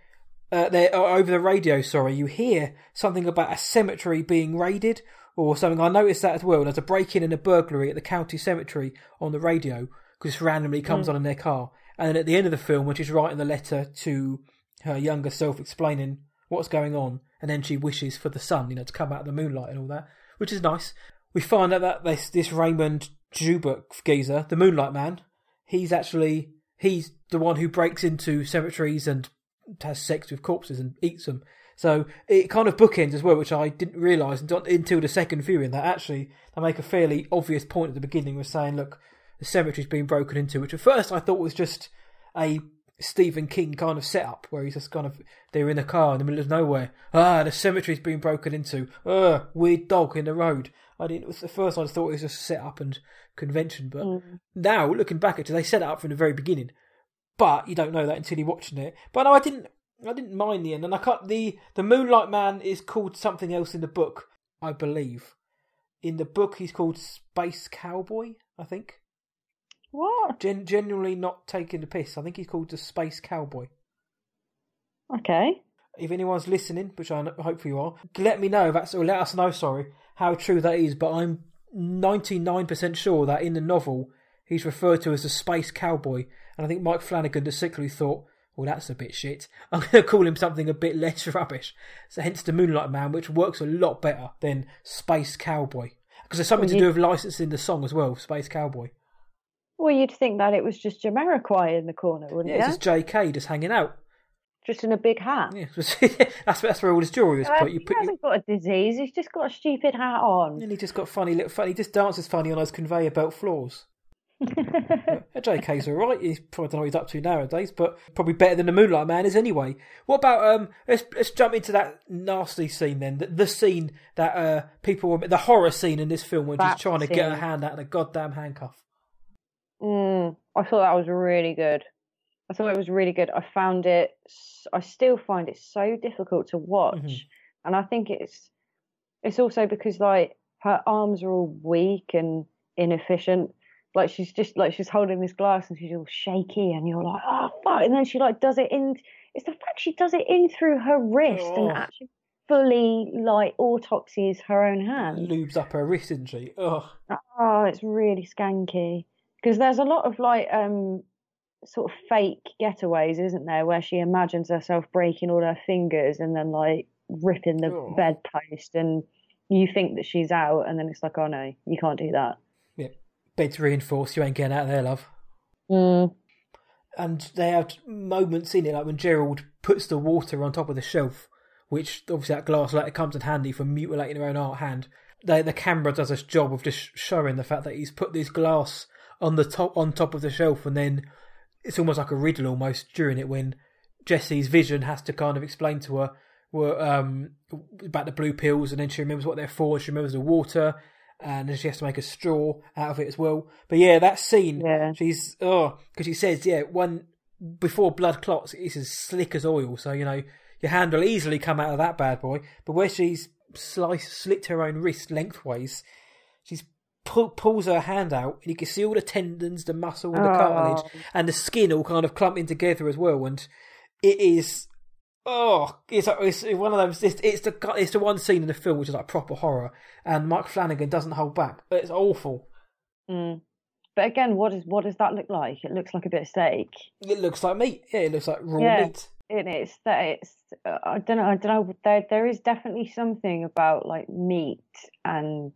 uh, there uh, over the radio, sorry, you hear something about a cemetery being raided or something. I noticed that as well. There's a break-in and a burglary at the county cemetery on the radio because it randomly comes on in their car. And then at the end of the film, when she's writing the letter to her younger self, explaining what's going on, and then she wishes for the sun, you know, to come out of the moonlight and all that, which is nice. We find out that this this Raymond Joubert geezer, the Moonlight Man, he's actually he's the one who breaks into cemeteries and has sex with corpses and eats them. So it kind of bookends as well, which I didn't realise until, the second viewing. That actually they make a fairly obvious point at the beginning, was saying, "Look, the cemetery's been broken into," which at first I thought was just a Stephen King kind of setup where he's just kind of they're in a car in the middle of nowhere. Ah, the cemetery's been broken into. Ah, weird dog in the road. I didn't. At first, I thought it was just set up and convention, but mm. now looking back at it, they set it up from the very beginning. But you don't know that until you're watching it. But no, I didn't. I didn't mind the end, and I cut the the Moonlight Man is called something else in the book, I believe. In the book, he's called Space Cowboy, I think. What? Gen- genuinely not taking the piss. I think he's called the Space Cowboy. Okay. If anyone's listening, which I hope you are, let me know. That's or let us know. Sorry, how true that is. But I'm ninety nine percent sure that in the novel he's referred to as the Space Cowboy, and I think Mike Flanagan just sickly thought, "Well, that's a bit shit. <laughs> I'm going to call him something a bit less <laughs> rubbish." So hence the Moonlight Man, which works a lot better than Space Cowboy because there's something Well, to do with licensing the song as well. Space Cowboy. Well, you'd think that it was just Jamiroquai in the corner, wouldn't Yeah, you? it's just J.K. just hanging out. Just in a big hat. Yeah, <laughs> that's that's where all his jewelry was Uh, put. You he put you, hasn't got a disease. He's just got a stupid hat on. and he just got funny little funny. He just dances funny on those conveyor belt floors. <laughs> Yeah, JK's all right. He's probably don't know what he's up to nowadays, but probably better than the Moonlight Man is anyway. What about um? Let's let's jump into that nasty scene then. The, the scene that uh people were the horror scene in this film when That she's trying to get her hand out of the goddamn handcuff. Mm, I thought that was really good. I thought it was really good. I found it. I still find it so difficult to watch, Mhm. and I think it's it's also because like her arms are all weak and inefficient. Like she's just like she's holding this glass and she's all shaky, and you're like, oh fuck! And then she like does it in. It's the fact she does it in through her wrist Oh. and actually fully like autopsies her own hand. Lubes up her wrist, isn't she? Oh, Oh, it's really skanky. Because there's a lot of like um sort of fake getaways, isn't there, where she imagines herself breaking all her fingers and then like ripping the Oh. bedpost and you think that she's out and then it's like, oh no, you can't do that. yeah. Bed's reinforced. You ain't getting out of there, love. Mm. and they have moments in it, like when Gerald puts the water on top of the shelf, which obviously that glass later comes in handy for mutilating her own art hand. They, the camera does a job of just showing the fact that he's put this glass on the top on top of the shelf, and then it's almost like a riddle almost during it when Jesse's vision has to kind of explain to her um, about the blue pills, and then she remembers what they're for. She remembers the water, and then she has to make a straw out of it as well. But yeah, that scene, Yeah. she's oh, because she says yeah, one before blood clots, it's as slick as oil. So you know your hand will easily come out of that bad boy. But where she's sliced, slit her own wrist lengthways, she's pull, pulls her hand out, and you can see all the tendons, the muscle, and the Oh. cartilage, and the skin all kind of clumping together as well. And it is oh, it's, it's one of those. It's, it's the it's the one scene in the film which is like proper horror, and Mike Flanagan doesn't hold back. But it's awful. Mm. But again, what is what does that look like? It looks like a bit of steak. It looks like meat. Yeah, it looks like raw Yeah. meat. and it's that it's uh, I don't know I don't know there there is definitely something about like meat and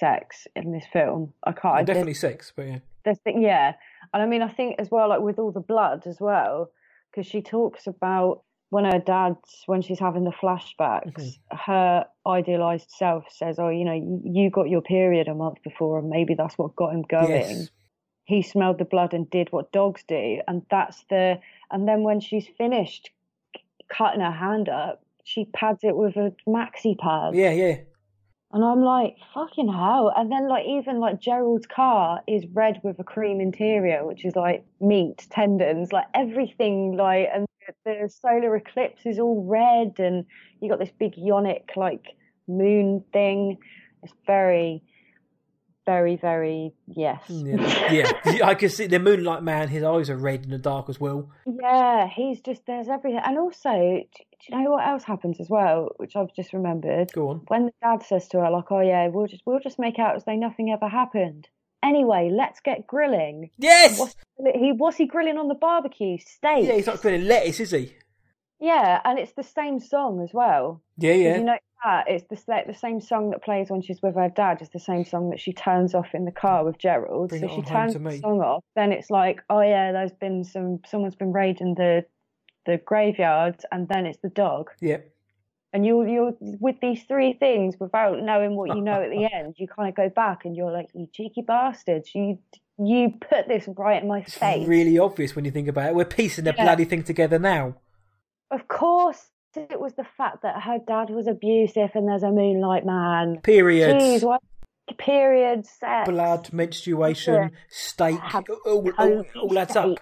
sex in this film. I can't I, definitely sex, but yeah, there's yeah, and I mean I think as well like with all the blood as well because she talks about when her dad's when she's having the flashbacks, mm-hmm. her idealized self says, "Oh, you know, you, you, got your period a month before, and maybe that's what got him going." Yes. He smelled the blood and did what dogs do, and that's the. And then when she's finished cutting her hand up, she pads it with a maxi pad. Yeah, yeah. And I'm like, fucking hell. And then like even like Gerald's car is red with a cream interior, which is like meat, tendons, like everything like and the solar eclipse is all red and you got this big yonic like moon thing. It's very very, very yes. Mm, yeah, <laughs> yeah. I can see the Moonlight Man. His eyes are red in the dark as well. Yeah, he's just there's everything, and also, do you know what else happens as well, which I've just remembered? Go on. When the dad says to her, like, "Oh yeah, we'll just we'll just make out as though nothing ever happened." Anyway, let's get grilling. Yes. What's he what's he grilling on the barbecue? Steak. Yeah, he's not grilling lettuce, is he? Yeah, and it's the same song as well. Yeah, yeah. You know that it's the the same song that plays when she's with her dad. It's the same song that she turns off in the car with Gerald. Bring so she turns the song off. Then it's like, oh yeah, there's been some someone's been raiding the the graveyards, and then it's the dog. Yep. And you you're with these three things without knowing what you know at the <laughs> end, you kind of go back and you're like, you cheeky bastards, you you put this right in my it's face. Really obvious when you think about it. We're piecing the yeah. bloody thing together now. Of course, it was the fact that her dad was abusive and there's a moonlight man. Periods. Jeez, what? Periods, sex. Blood, menstruation, yeah. steak, all, all, all adds up.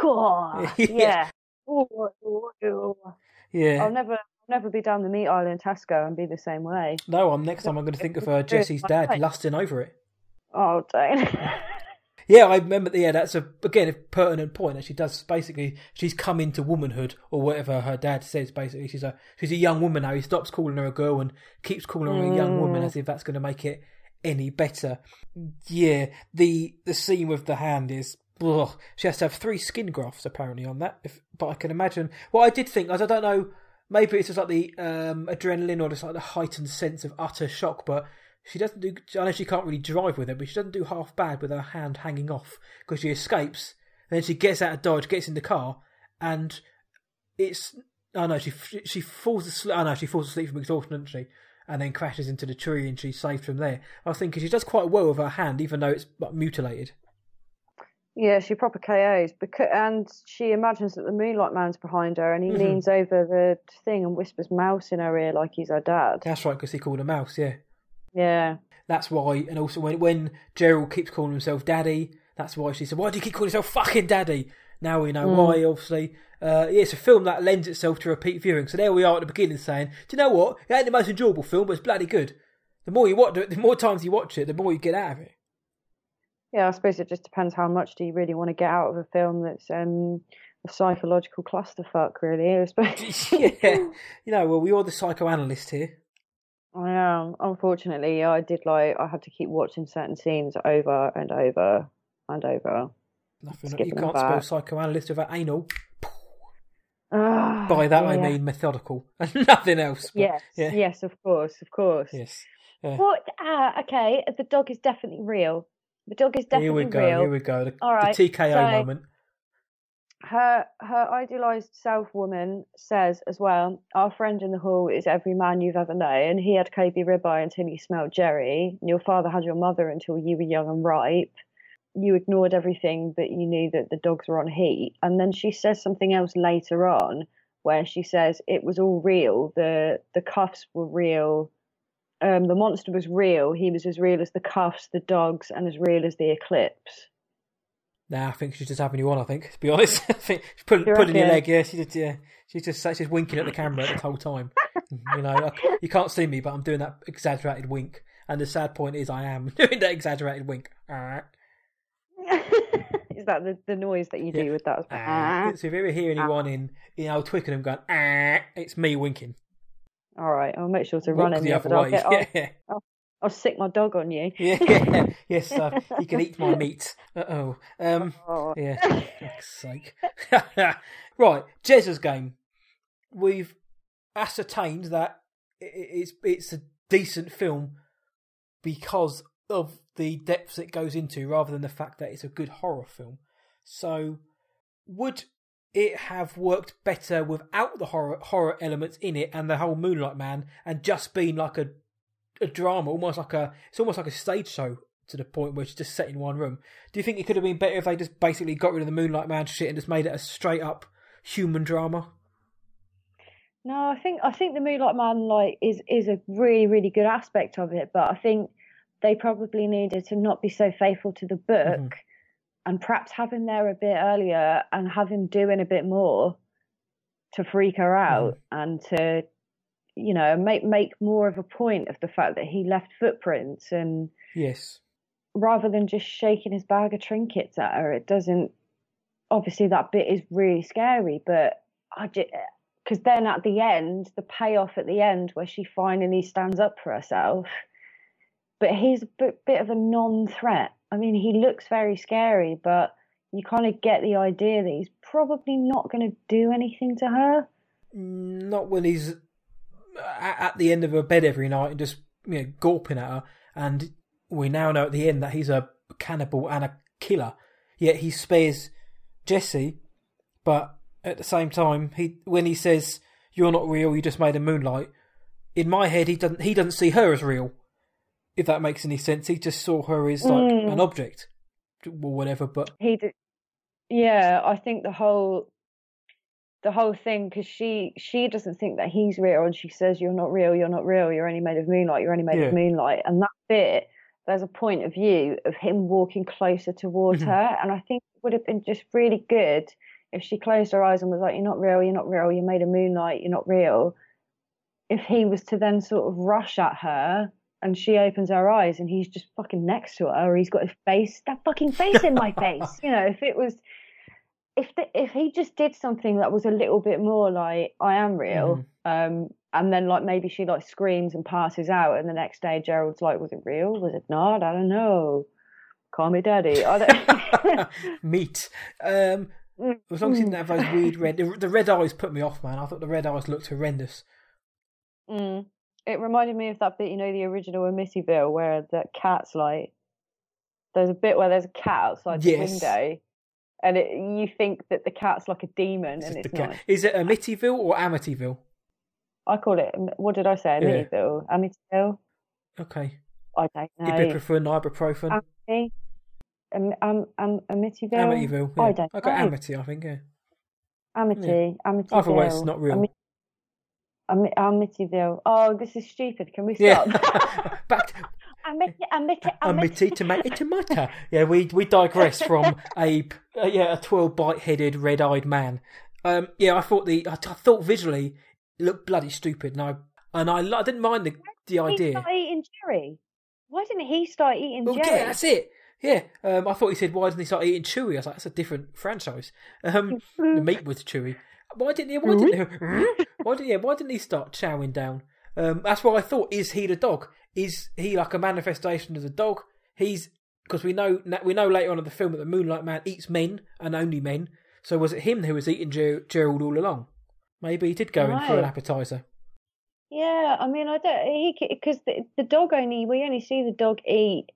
God, <laughs> yeah. yeah. yeah. I'll never, never be down the meat aisle in Tesco and be the same way. No, I'm next time I'm going to think of uh, Jesse's dad lusting over it. Oh, dang. <laughs> Yeah, I remember. That yeah, that's a again a pertinent point. That she does basically, she's come into womanhood or whatever her dad says. Basically, she's a she's a young woman now. He stops calling her a girl and keeps calling her mm. a young woman as if that's going to make it any better. Yeah, the the scene with the hand is. Ugh. She has to have three skin grafts apparently on that. If, but I can imagine. What I did think was I don't know. Maybe it's just like the um, adrenaline or just like the heightened sense of utter shock. But she doesn't do. I know she can't really drive with it, but she doesn't do half bad with her hand hanging off because she escapes. And then she gets out of dodge, gets in the car, and it's. Oh no, she she falls asleep. Oh no, she falls asleep from exhaustion, doesn't she? And then crashes into the tree, and she's saved from there. I was thinking she does quite well with her hand, even though it's like, mutilated. Yeah, she proper KOs, because, and she imagines that the Moonlight Man's behind her, and he mm-hmm. leans over the thing and whispers "mouse" in her ear like he's her dad. That's right, because he called her mouse. Yeah. Yeah. That's why, and also when when Gerald keeps calling himself Daddy, that's why she said, "Why do you keep calling yourself fucking Daddy?" Now we know mm. why. Obviously, uh, yeah, it's a film that lends itself to repeat viewing. So there we are at the beginning, saying, "Do you know what? It ain't the most enjoyable film, but it's bloody good." The more you watch it, the more times you watch it, the more you get out of it. Yeah, I suppose it just depends how much do you really want to get out of a film that's um, a psychological clusterfuck, really. I suppose. <laughs> yeah, you know, well, we are the psychoanalyst here. I am. Unfortunately, I did like I had to keep watching certain scenes over and over and over. Nothing. You can't spell psychoanalyst without anal. Uh, By that yeah. I mean methodical <laughs> and nothing else. But, yes, yeah. yes, of course, of course. Yes. Yeah. What? Uh, okay, the dog is definitely real. The dog is definitely real. Here we go. Real. Here we go. The, All right, the TKO so, moment her her idealized self woman says as well, our friend in the hall is every man you've ever known. He had Kobe ribeye until he smelled Jerry. Your father had your mother until you were young and ripe. You ignored everything, but you knew that the dogs were on heat. And then she says something else later on where she says it was all real. The the cuffs were real. Um, the monster was real. He was as real as the cuffs, the dogs, and as real as the eclipse. Nah, I think she's just having you on. I think, to be honest, <laughs> I think she's pulling, pulling your leg. Yeah, she's yeah, she's just she's winking at the camera the whole time. you know, you can't see me, but I'm doing that exaggerated wink. And the sad point is, I am <laughs> doing that exaggerated wink. <laughs> is that the, the noise that you do with that? Uh, so if you ever hear anyone in in old Twickenham going, ah, it's me winking. All right, I'll make sure to Walk run in the other way. I'll, get, I'll, I'll, I'll sick my dog on you. Yeah, <laughs> yes, uh, he can eat my <laughs> meat. Uh oh. Um, Oh. yeah, <laughs> fuck's sake. right, Jezza's game. We've ascertained that it's it's a decent film because of the depths it goes into, rather than the fact that it's a good horror film. So, would it have worked better without the horror horror elements in it and the whole Moonlight Man, and just been like a a drama, almost like a it's almost like a stage show to the point where it's just set in one room. Do you think it could have been better if they just basically got rid of the Moonlight Man shit and just made it a straight up human drama? No, I think I think the Moonlight Man like is is a really really good aspect of it, but I think they probably needed to not be so faithful to the book, Mhm. and perhaps have him there a bit earlier and have him doing a bit more to freak her out and to you know make make more of a point of the fact that he left footprints and Yes. rather than just shaking his bag of trinkets at her, it doesn't. Obviously, that bit is really scary, but I just because then at the end, the payoff at the end where she finally stands up for herself, but he's a bit, bit of a non-threat. I mean, he looks very scary, but you kind of get the idea that he's probably not going to do anything to her. Mm, not when he's at the end of her bed every night and just you know gulping at her. And we now know at the end that he's a cannibal and a killer. Yet he spares Jesse, but at the same time, he when he says you're not real, you just made a moonlight. In my head, he doesn't he doesn't see her as real. If that makes any sense, he just saw her as like Mm. an object or whatever. But he did yeah i think the whole the whole thing because she she doesn't think that he's real and she says you're not real you're not real you're only made of moonlight you're only made Yeah. of moonlight and that bit there's a point of view of him walking closer towards Mhm. her and i think it would have been just really good if she closed her eyes and was like you're not real you're not real you're made of moonlight you're not real if he was to then sort of rush at her and she opens her eyes and he's just fucking next to her or he's got his face that fucking face in my face you know if it was if the, if he just did something that was a little bit more like I am real um and then like maybe she like screams and passes out and the next day Gerald's like was it real was it not I don't know call me daddy I don't <laughs> meat. Um, <laughs> as long as he didn't have those weird red, the, the red eyes put me off, man. I thought the red eyes looked horrendous. Mm. It reminded me of that bit, you know, the original Amityville where the cat's like, there's a bit where there's a cat outside Yes. the window, and it, you think that the cat's like a demon, It's and it's not. Is it Amityville or Amityville? I call it. What did I say? Yeah. Amityville, Amityville. Okay. I don't Ibuprofen, know. ibuprofen. Amity, um, um, um, Amityville. Amityville. Yeah. I don't I got know. Amity, I think, yeah. Amity, Amityville. Either way, it's not real. Ami- Ami- Amityville. Oh, this is stupid. Can we Yeah. stop? <laughs> Back to <laughs> Amity, Amity, Amity, tomato, tomato. Yeah, we we digress from a uh, yeah a twirl bite headed red eyed man. Um, yeah, I thought the I, I thought visually it looked bloody stupid, and I and I, I didn't mind the the He idea. start eating Jerry. Why didn't he start eating Well, Jerry? yeah, that's it. Yeah, um, I thought he said, "Why didn't he start eating Chewy?" I was like, "That's a different franchise." Um, the meat was Chewy. Why didn't he? Why didn't? he? <laughs> why didn't? Yeah, why didn't he start chowing down? Um, that's what I thought. Is he the dog? Is he like a manifestation of the dog? He's because we know we know later on in the film that the Moonlight Man eats men and only men. So was it him who was eating Ger- Gerald all along? Maybe he did go in for an appetizer. Yeah, I mean, I don't. He because the, the dog only we only see the dog eat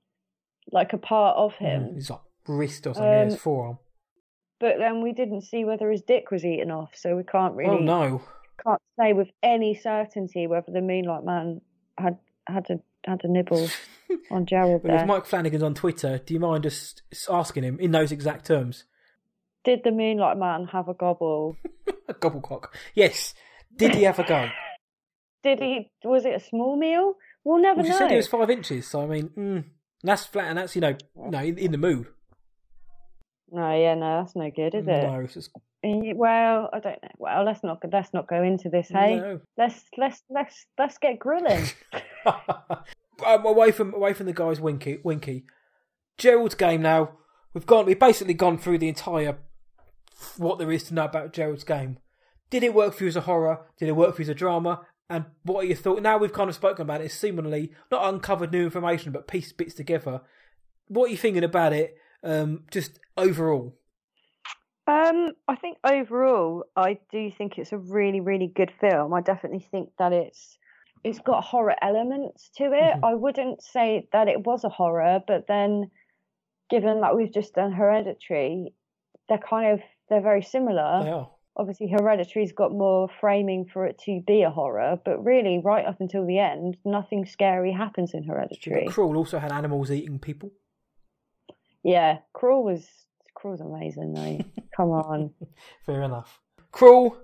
like a part of him, His like wrist or something, yeah, his Um, forearm. but then we didn't see whether his dick was eaten off, so we can't really Oh no! can't say with any certainty whether the Moonlight Man had had a had a nibble <laughs> on Gerald But if there. Mike Flanagan's on Twitter, do you mind just asking him in those exact terms? Did the Moonlight Man have a gobble? <laughs> A gobblecock. Yes. Did he have a go? <laughs> Did he? Was it a small meal? We'll never Well, she said it was five inches, so I mean, mm, that's flat, and that's you know, no, in, in the mood. No, yeah, no, that's no good, is it? No, it's just, Well, I don't know. Well, let's not let's not go into this. Hey, no. let's let's let's let's get grilling. <laughs> um, away from away from the guys, Winky, Winky. Gerald's game now. We've gone. We've basically gone through the entire what there is to know about Gerald's game. Did it work for you as a horror? Did it work for you as a drama? And what are your thoughts? Now we've kind of spoken about it, it's seemingly not uncovered new information, but pieced bits together. What are you thinking about it, um, just overall? Um, I think overall, I do think it's a really, really good film. I definitely think that it's it's got horror elements to it. Mhm. I wouldn't say that it was a horror, but then, given that we've just done Hereditary, they're kind of they're very similar. They are. Obviously, Hereditary's got more framing for it to be a horror, but really, right up until the end, nothing scary happens in Hereditary. But Crawl also had animals eating people. Yeah, Crawl was Crawl's amazing though. <laughs> Come on. <laughs> Fair enough. Cruel,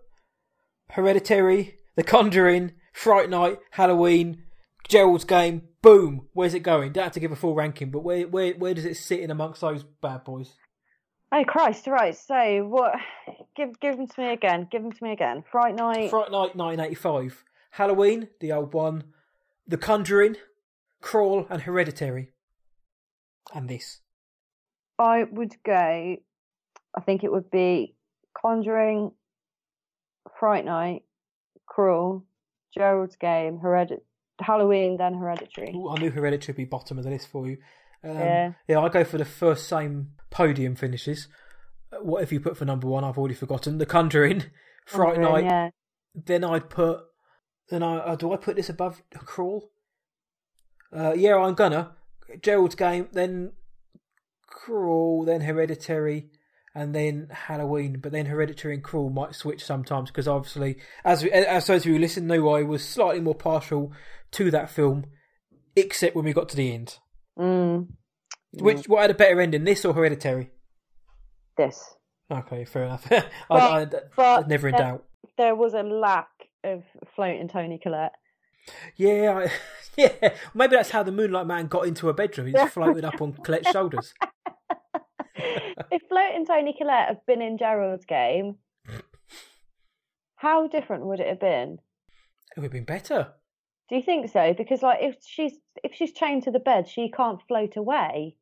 Hereditary, The Conjuring, Fright Night, Halloween, Gerald's Game. Boom. Where's it going? Don't have to give a full ranking, but where where where does it sit in amongst those bad boys? Oh Christ! Right. So what? Give give them to me again. Give them to me again. Fright Night. Fright Night 1985, Halloween, the old one, The Conjuring, Crawl, and Hereditary. And this. I would go. I think it would be Conjuring, Fright Night, Crawl, Gerald's Game, Heredit, Halloween, then Hereditary. Ooh, I knew Hereditary would be bottom of the list for you. Um, Yeah. yeah, I go for the first same podium finishes. Uh, What have you put for number one? I've already forgotten. The Conjuring, <laughs> Fright Conjuring, Night. Yeah. Then I'd put. Then I uh, do I put this above Crawl? Uh, yeah, I'm gonna Gerald's Game, then Crawl, then Hereditary, and then Halloween. But then Hereditary and Crawl might switch sometimes because obviously, as we, as those of you who listen know, I was slightly more partial to that film, except when we got to the end. Mm. Which what had a better ending, this or Hereditary? This. Okay, fair enough. <laughs> I, But- I, I, never in there- doubt. There was a lack of floating Toni Collette. Yeah, I, <laughs> yeah. Maybe that's how the Moonlight Man got into a bedroom. He just floated up on Collette's shoulders. <laughs> if Float and Toni Collette had been in Gerald's game, how different would it have been? It would have been better. Do you think so? Because like if she's if she's chained to the bed, she can't float away.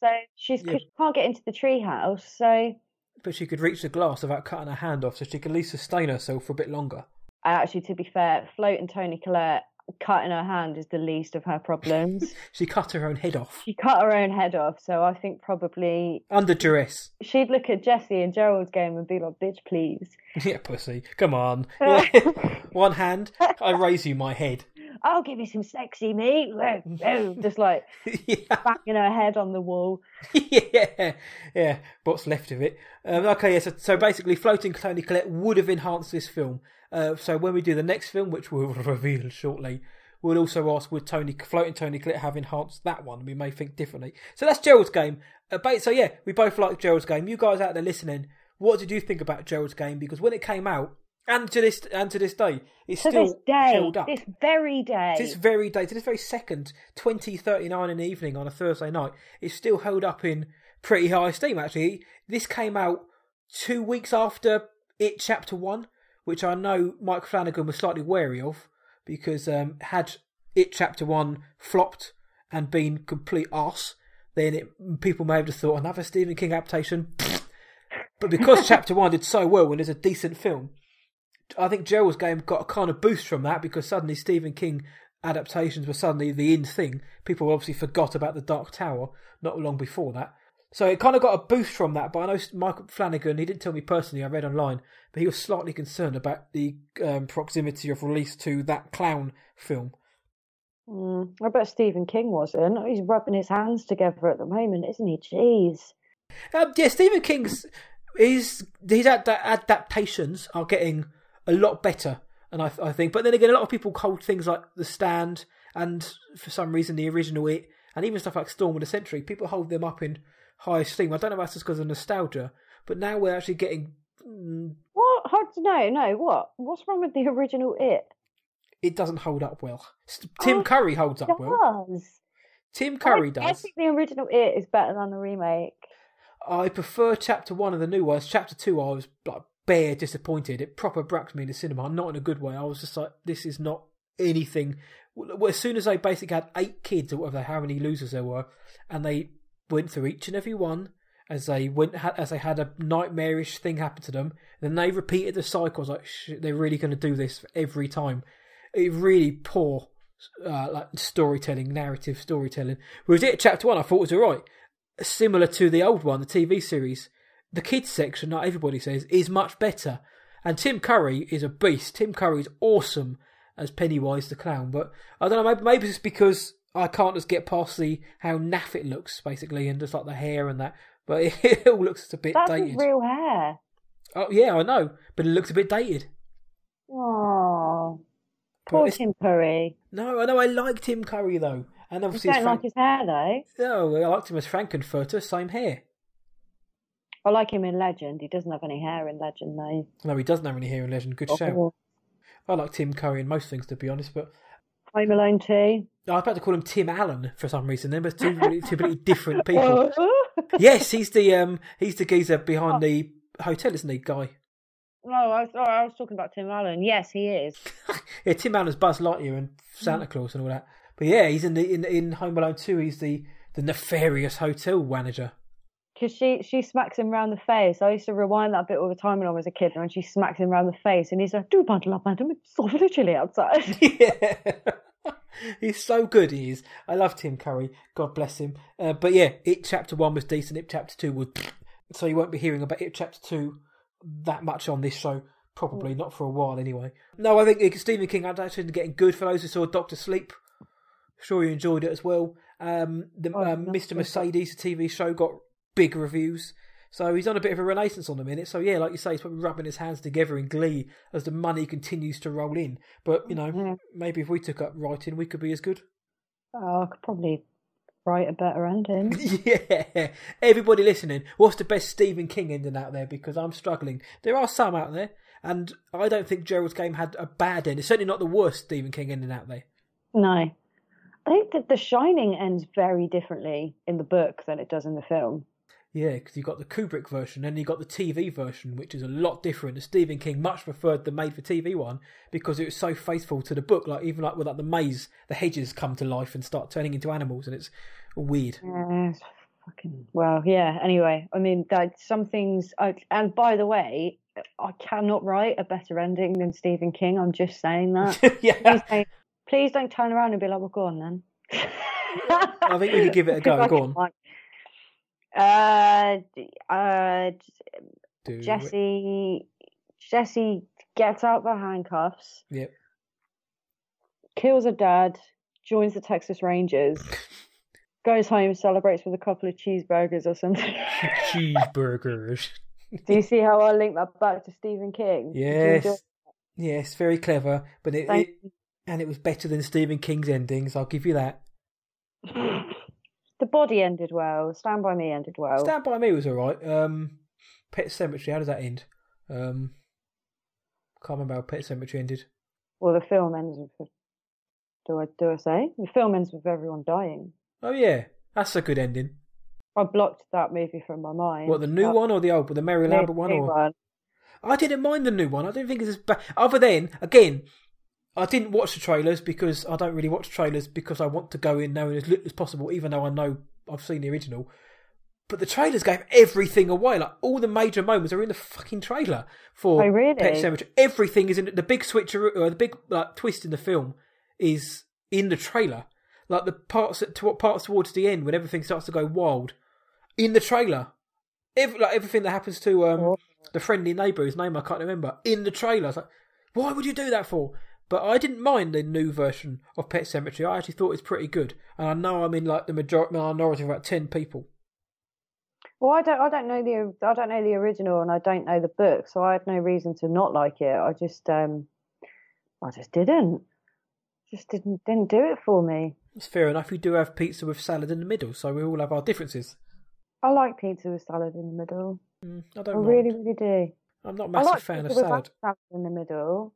So she's Yeah. she can't get into the treehouse. So But she could reach the glass without cutting her hand off, so she could at least sustain herself for a bit longer. I actually, to be fair, Float and Toni Collette cutting her hand is the least of her problems. <laughs> She cut her own head off she cut her own head off, so I think probably under duress. she'd look at Jesse and Gerald's game and be like, "Bitch, please." <laughs> Yeah, pussy. Come on. <laughs> One hand, I raise you my head. I'll give you some sexy meat. <laughs> Just like <laughs> yeah. banging her head on the wall. <laughs> yeah, yeah. What's left of it? Um, okay, yeah. So, so basically, floating Toni Collette would have enhanced this film. Uh, so when we do the next film, which we'll reveal shortly, we'll also ask would Toni floating Toni Collette have enhanced that one? We may think differently. So that's Gerald's game. Uh, so yeah, we both like Gerald's game. You guys out there listening, what did you think about Gerald's game? Because when it came out, and to this and to this day, it's To still this day, held up. this very day. To this very day, to this very second, twenty thirty nine in the evening on a Thursday night, it's still held up in pretty high esteem. Actually, this came out two weeks after it Chapter One, which I know Mike Flanagan was slightly wary of because um, had it Chapter One flopped and been complete arse, then it, people may have just thought another Stephen King adaptation. <laughs> but because <laughs> Chapter One did so well and is a decent film, I think Gerald's game got a kind of boost from that because suddenly Stephen King adaptations were suddenly the in thing. People obviously forgot about the Dark Tower not long before that. So it kind of got a boost from that. But I know Michael Flanagan, he didn't tell me personally, I read online, but he was slightly concerned about the um, proximity of release to that clown film. Mm, I bet Stephen King wasn't. He's rubbing his hands together at the moment, isn't he? Jeez. Um, yeah, Stephen King's his his ad- adaptations are getting a lot better, and I, I think. But then again, a lot of people hold things like The Stand and for some reason the original It, and even stuff like Storm of the Century. People hold them up in high esteem. I don't know if that's just because of nostalgia, but now we're actually getting. mm, What? Hard to know. No, what? What's wrong with the original It? It doesn't hold up well. Tim Oh, Curry holds up It well. does. Tim Curry I, I think the original It is better than the remake. I prefer chapter one of the new ones. Chapter two, I was like bare disappointed. It proper bracked me in the cinema, not in a good way. I was just like, this is not anything. Well, as soon as they basically had eight kids or whatever, how many losers there were, and they went through each and every one as they went as they had a nightmarish thing happen to them. Then they repeated the cycle. I was like, they're really going to do this every time. it really poor uh, like storytelling, narrative storytelling. Whereas it chapter one, I thought was alright, similar to the old one, the TV series. The kids section, not everybody says, is much better. And Tim Curry is a beast. Tim Curry is awesome as Pennywise the clown. But I don't know, maybe, maybe it's because I can't just get past the how naff it looks, basically, and just like the hair and that. But it, <laughs> it all looks a bit That's dated. real hair. Oh yeah, I know, but it looks a bit dated. Oh, poor Tim Curry. No, I know I like Tim Curry though, and You obviously don't as like his hair though. no, I liked him as Frank-N-Furter, same hair. I like him in Legend. He doesn't have any hair in Legend though. No, he doesn't have any hair in Legend. Good shout. Oh, I like Tim Curry in most things, to be honest. But Home Alone 2. I was about to call him Tim Allen for some reason. Then, but two <laughs> really, two really different people. <laughs> yes, he's the um, he's the geezer behind the hotel, isn't he, guy? No, I was, oh, I was talking about Tim Allen. Yes, he is. <laughs> Yeah, Tim Allen's Buzz Lightyear and Santa Claus and all that. But yeah, he's in the in in Home Alone two. He's the the nefarious hotel manager. Because she, she smacks him round the face. I used to rewind that bit all the time when I was a kid, and when she smacks him round the face, and he's like, "Do bundle up, madam. It's awfully chilly outside." <laughs> yeah. <laughs> He's so good, he is. I love Tim Curry. God bless him. Uh, but yeah, It Chapter 1 was decent. It Chapter 2 was. <sniffs> So you won't be hearing about It Chapter 2 that much on this show. Probably not for a while, anyway. No, I think uh, Stephen King adaptation getting good for those who saw Doctor Sleep. Sure, you enjoyed it as well. Um, the Oh, um, Mr. no. Mercedes TV show got big reviews. So he's on a bit of a renaissance on the minute. So yeah, like you say, he's probably rubbing his hands together in glee as the money continues to roll in. But you know, Yeah. maybe if we took up writing, we could be as good. Oh, I could probably write a better ending. <laughs> yeah, everybody listening, what's the best Stephen King ending out there? Because I'm struggling. There are some out there, and I don't think Gerald's Game had a bad end. It's certainly not the worst Stephen King ending out there. No. I think that The Shining ends very differently in the book than it does in the film. Yeah, because you've got the Kubrick version and you've got the TV version, which is a lot different. Stephen King much preferred the made-for-TV one because it was so faithful to the book. Like even like with like the maze, the hedges come to life and start turning into animals, and it's weird. Yeah, fucking well, yeah. Anyway, I mean, that some things. I, and by the way, I cannot write a better ending than Stephen King. I'm just saying that. <laughs> yeah, Please don't, please don't turn around and be like, "Well, go on then." I think we could give it a <laughs> go. Go on. like, Uh, uh, Do it. Jesse. Jesse gets out the handcuffs, Yep. kills her dad, joins the Texas Rangers, <laughs> goes home, celebrates with a couple of cheeseburgers or something. <laughs> Cheeseburgers. Do you see how I link that back to Stephen King? Did you enjoy Yes. Yes, very clever, but it, it and it was better than Stephen King's endings. I'll give you that. <laughs> the body ended well. Stand by Me ended well. Stand by Me was all right. Um, Pet Sematary, how does that end? Um, can't remember how Pet Sematary ended. well, the film ends with. Do I do I say the film ends with everyone dying? Oh yeah, that's a good ending. I blocked that movie from my mind. What the new That one or the old, one? the Mary Lambert one? Or one. I didn't mind the new one. I didn't think it's as bad. Other than again, I didn't watch the trailers because I don't really watch trailers because I want to go in knowing as little as possible, even though I know I've seen the original. But the trailers gave everything away. Like all the major moments are in the fucking trailer for Oh, really? Pet Sematary. Everything is in the big switch or the big like twist in the film is in the trailer. Like the parts to what parts towards the end when everything starts to go wild in the trailer. Every, like everything that happens to um, Oh. the friendly neighbour, whose name I can't remember, in the trailer. I was like, why would you do that for? But I didn't mind the new version of Pet Sematary. I actually thought it's pretty good, and I know I'm in like the majority minority of about ten people. Well, I don't. I don't know the. I don't know the original, and I don't know the book, so I had no reason to not like it. I just. um I just didn't. Just didn't. Didn't do it for me. It's fair enough. We do have pizza with salad in the middle, so we all have our differences. I like pizza with salad in the middle. Mm, I I don't mind. really, really do. I'm not a I massive like fan of salad. salad in the middle.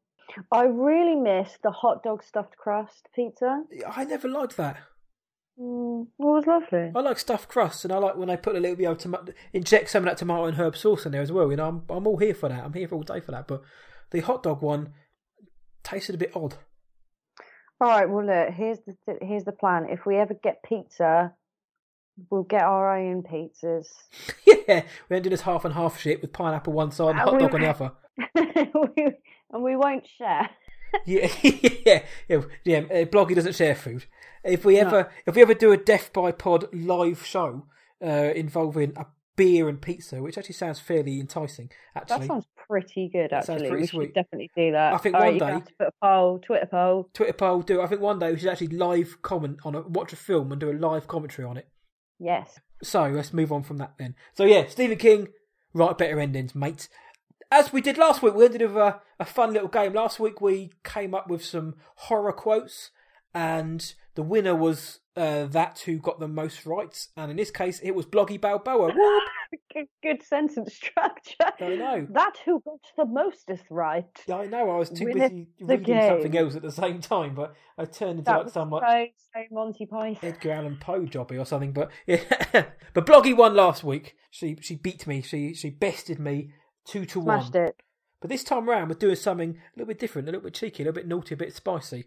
I really miss the hot dog stuffed crust pizza. I never liked that. Mm, it was lovely. I like stuffed crust, and I like when they put a little bit of tomato, inject some of that tomato and herb sauce in there as well. You know, I'm I'm all here for that. I'm here for all day for that. But the hot dog one tasted a bit odd. All right. Well, look. Here's the here's the plan. If we ever get pizza, we'll get our own pizzas. <laughs> yeah, we ended this half and half shit with pineapple one side and Uh, hot dog on the other. We- <laughs> and we won't share. <laughs> yeah, yeah, yeah, yeah. uh, Bloggy doesn't share food. If we ever, if we ever do a Death by Pod live show uh, involving a beer and pizza, which actually sounds fairly enticing. Actually, That sounds pretty good, actually. pretty we sweet. should definitely do that. I think All one you're gonna day- have to put a poll, Twitter poll. Twitter poll do. I think one day we should actually live comment on a watch a film and do a live commentary on it. Yes. So let's move on from that then. So yeah, Stephen King, write better endings, mate. As we did last week, we ended with a, a fun little game. Last week we came up with some horror quotes, and the winner was uh, that who got the most rights. And in this case, it was Bloggy Balboa. Whoop! <laughs> Good, good sentence structure. I know. That who got the most is right. I know. I was too busy reading something else at the same time, but I turned into That like was some like so Monty Python. Edgar Allan Poe jobby or something. But <laughs> yeah, but Bloggy won last week. She she beat me. She she bested me two to one. Smashed it. But this time round, we're doing something a little bit different, a little bit cheeky, a little bit naughty, a bit spicy.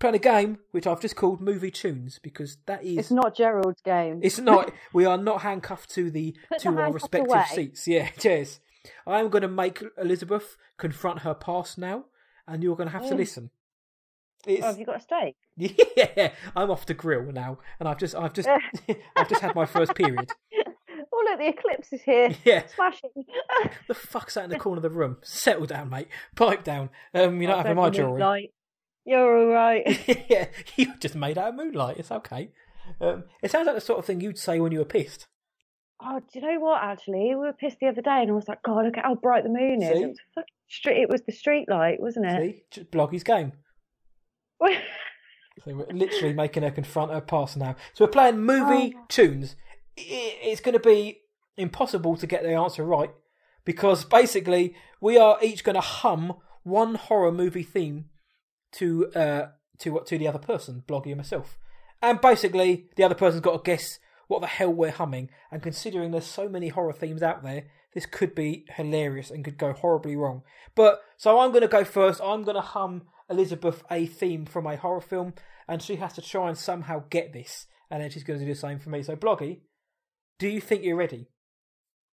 Playing a game which I've just called Movie Tunes because that is. It's not Gerald's game. It's not. we are not handcuffed to the Put to the our respective away. seats. Yeah, cheers. I am going to make Elizabeth confront her past now, and you're going to have to Mm. listen. Oh, have you got a steak? <laughs> yeah, I'm off to grill now, and I've just, I've just, <laughs> I've just had my first period. <laughs> Oh, look, the eclipse is here. Yeah, Smashing. the fuck's that in the corner of the room? Settle down, mate. Pipe down. Um, you're not having my jewellery. You're all right. <laughs> yeah, you just made out of moonlight. It's okay. Um, it sounds like the sort of thing you'd say when you were pissed. Oh, do you know what? Actually, we were pissed the other day, and I was like, "God, look at how bright the moon is." See? It was, fucking street, it was the street light, wasn't it? See, just Bloggy's game. <laughs> So we're literally making her confront her past now. So we're playing movie Oh. tunes. It's going to be impossible to get the answer right because basically we are each going to hum one horror movie theme to uh to what to the other person, Bloggy myself, and basically the other person's got to guess what the hell we're humming. And considering there's so many horror themes out there, this could be hilarious and could go horribly wrong. But so I'm going to go first. I'm going to hum Elizabeth a theme from a horror film, and she has to try and somehow get this, and then she's going to do the same for me. So Bloggy, do you think you're ready?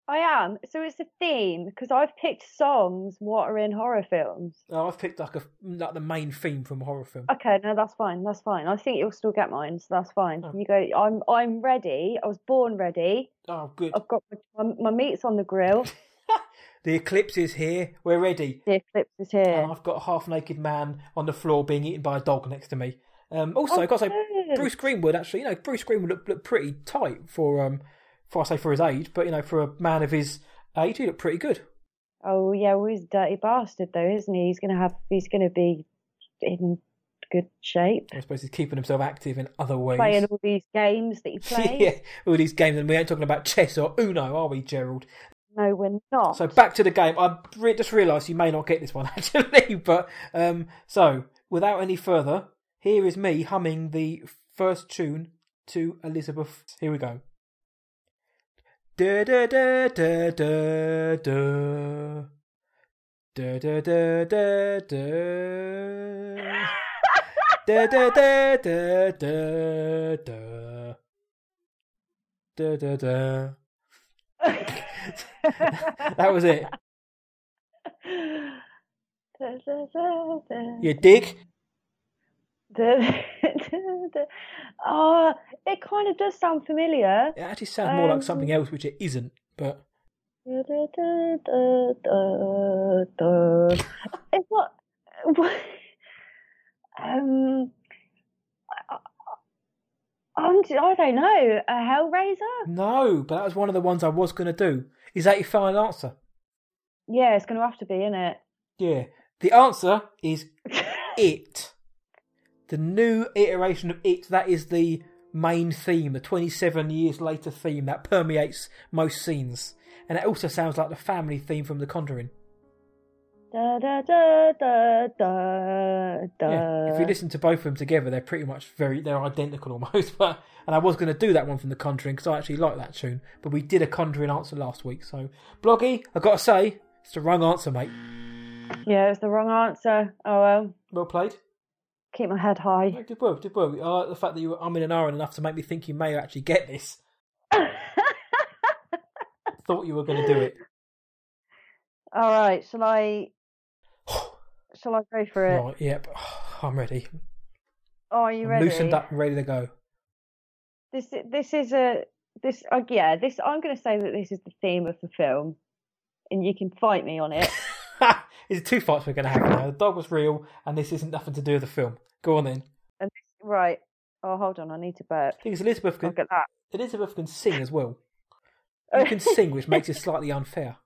I am. So it's a theme because I've picked songs what are in horror films. Oh, I've picked like a like the main theme from a horror film. Okay, no, that's fine. That's fine. I think you'll still get mine, so that's fine. Oh. You go. I'm I'm ready. I was born ready. Oh, good. I've got my, my, my meat's on the grill. <laughs> The eclipse is here. We're ready. The eclipse is And here. I've got a half naked man on the floor being eaten by a dog next to me. Um, also, Oh, I've got to say. Bruce Greenwood actually, you know, Bruce Greenwood looked, looked pretty tight for um, for I say for his age, but you know, for a man of his age, he looked pretty good. Oh yeah, well he's a dirty bastard though, isn't he? He's gonna have. He's gonna be in good shape. I suppose he's keeping himself active in other ways. Playing all these games that he <laughs> plays. yeah, all these games, and we ain't talking about chess or Uno, are we, Gerald? No, we're not. So back to the game. I re- just realised you may not get this one <laughs> actually, but um, so without any further, here is me humming the first tune to Elizabeth. Here we go. Da da da da da da. Da da da da da. Da da da da da da. Da da da. <laughs> That was it. <laughs> You <laughs> dig? oh, it kind of does sound familiar. It actually sounds more like Um, something else, which it isn't. But It's not. <laughs> Um, I, I'm, I don't know. A Hellraiser? no, but that was one of the ones I was going to do. Is that your final answer? Yeah, it's going to have to be, isn't it? Yeah. The answer is <laughs> It. The new iteration of It. That is the main theme, the 27 years later theme that permeates most scenes. And it also sounds like the family theme from The Conjuring. Da, da, da, da, da, da. Yeah, if you listen to both of them together, they're pretty much very they're identical <laughs> almost. But and I was going to do that one from The Conjuring because I actually like that tune. But we did a Conjuring answer last week, so Bloggy, I got to say, it's the wrong answer, mate. Yeah, it's the wrong answer. Oh well. Well played. Keep my head high. Did well, did well. I like the fact that you were umming and ahhing enough to make me think you may actually get this. <laughs> Thought you were going to do it. All right, shall I <sighs> Shall I go for it? Right, yep. <sighs> I'm ready. Oh, are you I'm ready? loosened up and ready to go. This this is a this uh, yeah this I'm going to say that this is the theme of the film, and you can fight me on it. <laughs> It's two fights we're going to have now. The dog was real, and this isn't nothing to do with the film. Go on then. and this, right. Oh, hold on. I need to burp. is, Elizabeth can Look at that. Elizabeth can sing as well. <laughs> You can sing, which makes it slightly unfair.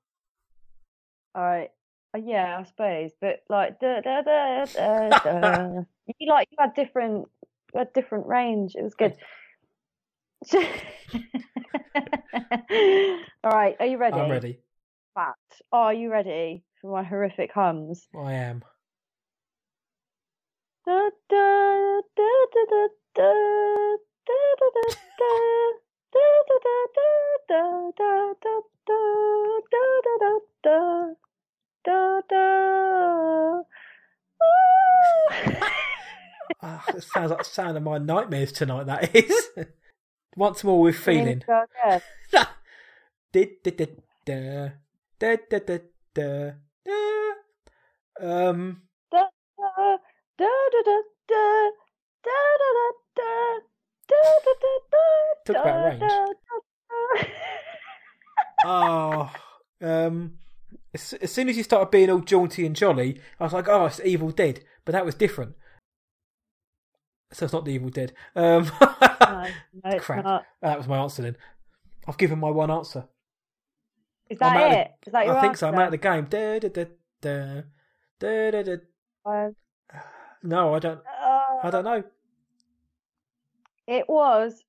All right. Uh, yeah, I suppose, but like da da da da <laughs> you like you had different you had different range. It was good. <laughs> All right, are you ready? I'm ready. Fat. Oh, are you ready for my horrific hums. I am. oh, it sounds like the sound of my nightmares tonight. That is. Once more, with feeling. Did da da da da da da da. Da, da, da, da, da, da, da, da, Took about range. oh, um, as, as, soon as you started being all jaunty and jolly, I was like, oh, it's Evil Dead, but that was different. So it's not the Evil Dead. Um, no, no, crap. Not. That was my answer then. I've given my one answer. Is that of it? Is that your I think so. I'm out of the game. Da, da, da, da, da, da, da. Um, <sighs> No, I don't. I uh, don't know. It was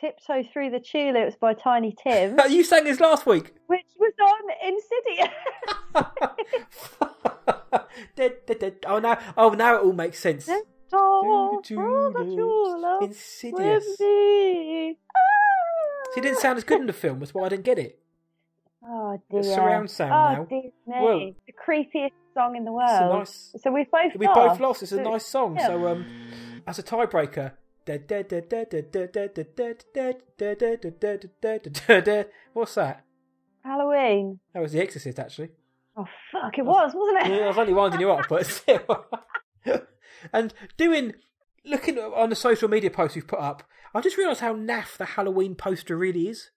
Tiptoe Through the Tulips by Tiny Tim, <laughs> you sang this last week. which was on Insidious. <laughs> Oh now, oh now it all makes sense. Tiptoe through the tulips Insidious. with me. She didn't sound as good in the film. That's why I didn't get it. Oh dear! Surround sound oh, now. Well, the creepiest song in the world. Nice, so we've both we lost. both lost. It's a nice song. Yeah. So um, as a tiebreaker, What's that? Halloween. That was The Exorcist, actually. Oh fuck! It was, wasn't it? I was only winding you up, but still. and doing, looking on the social media posts we've put up, I just realised how naff the Halloween poster really is.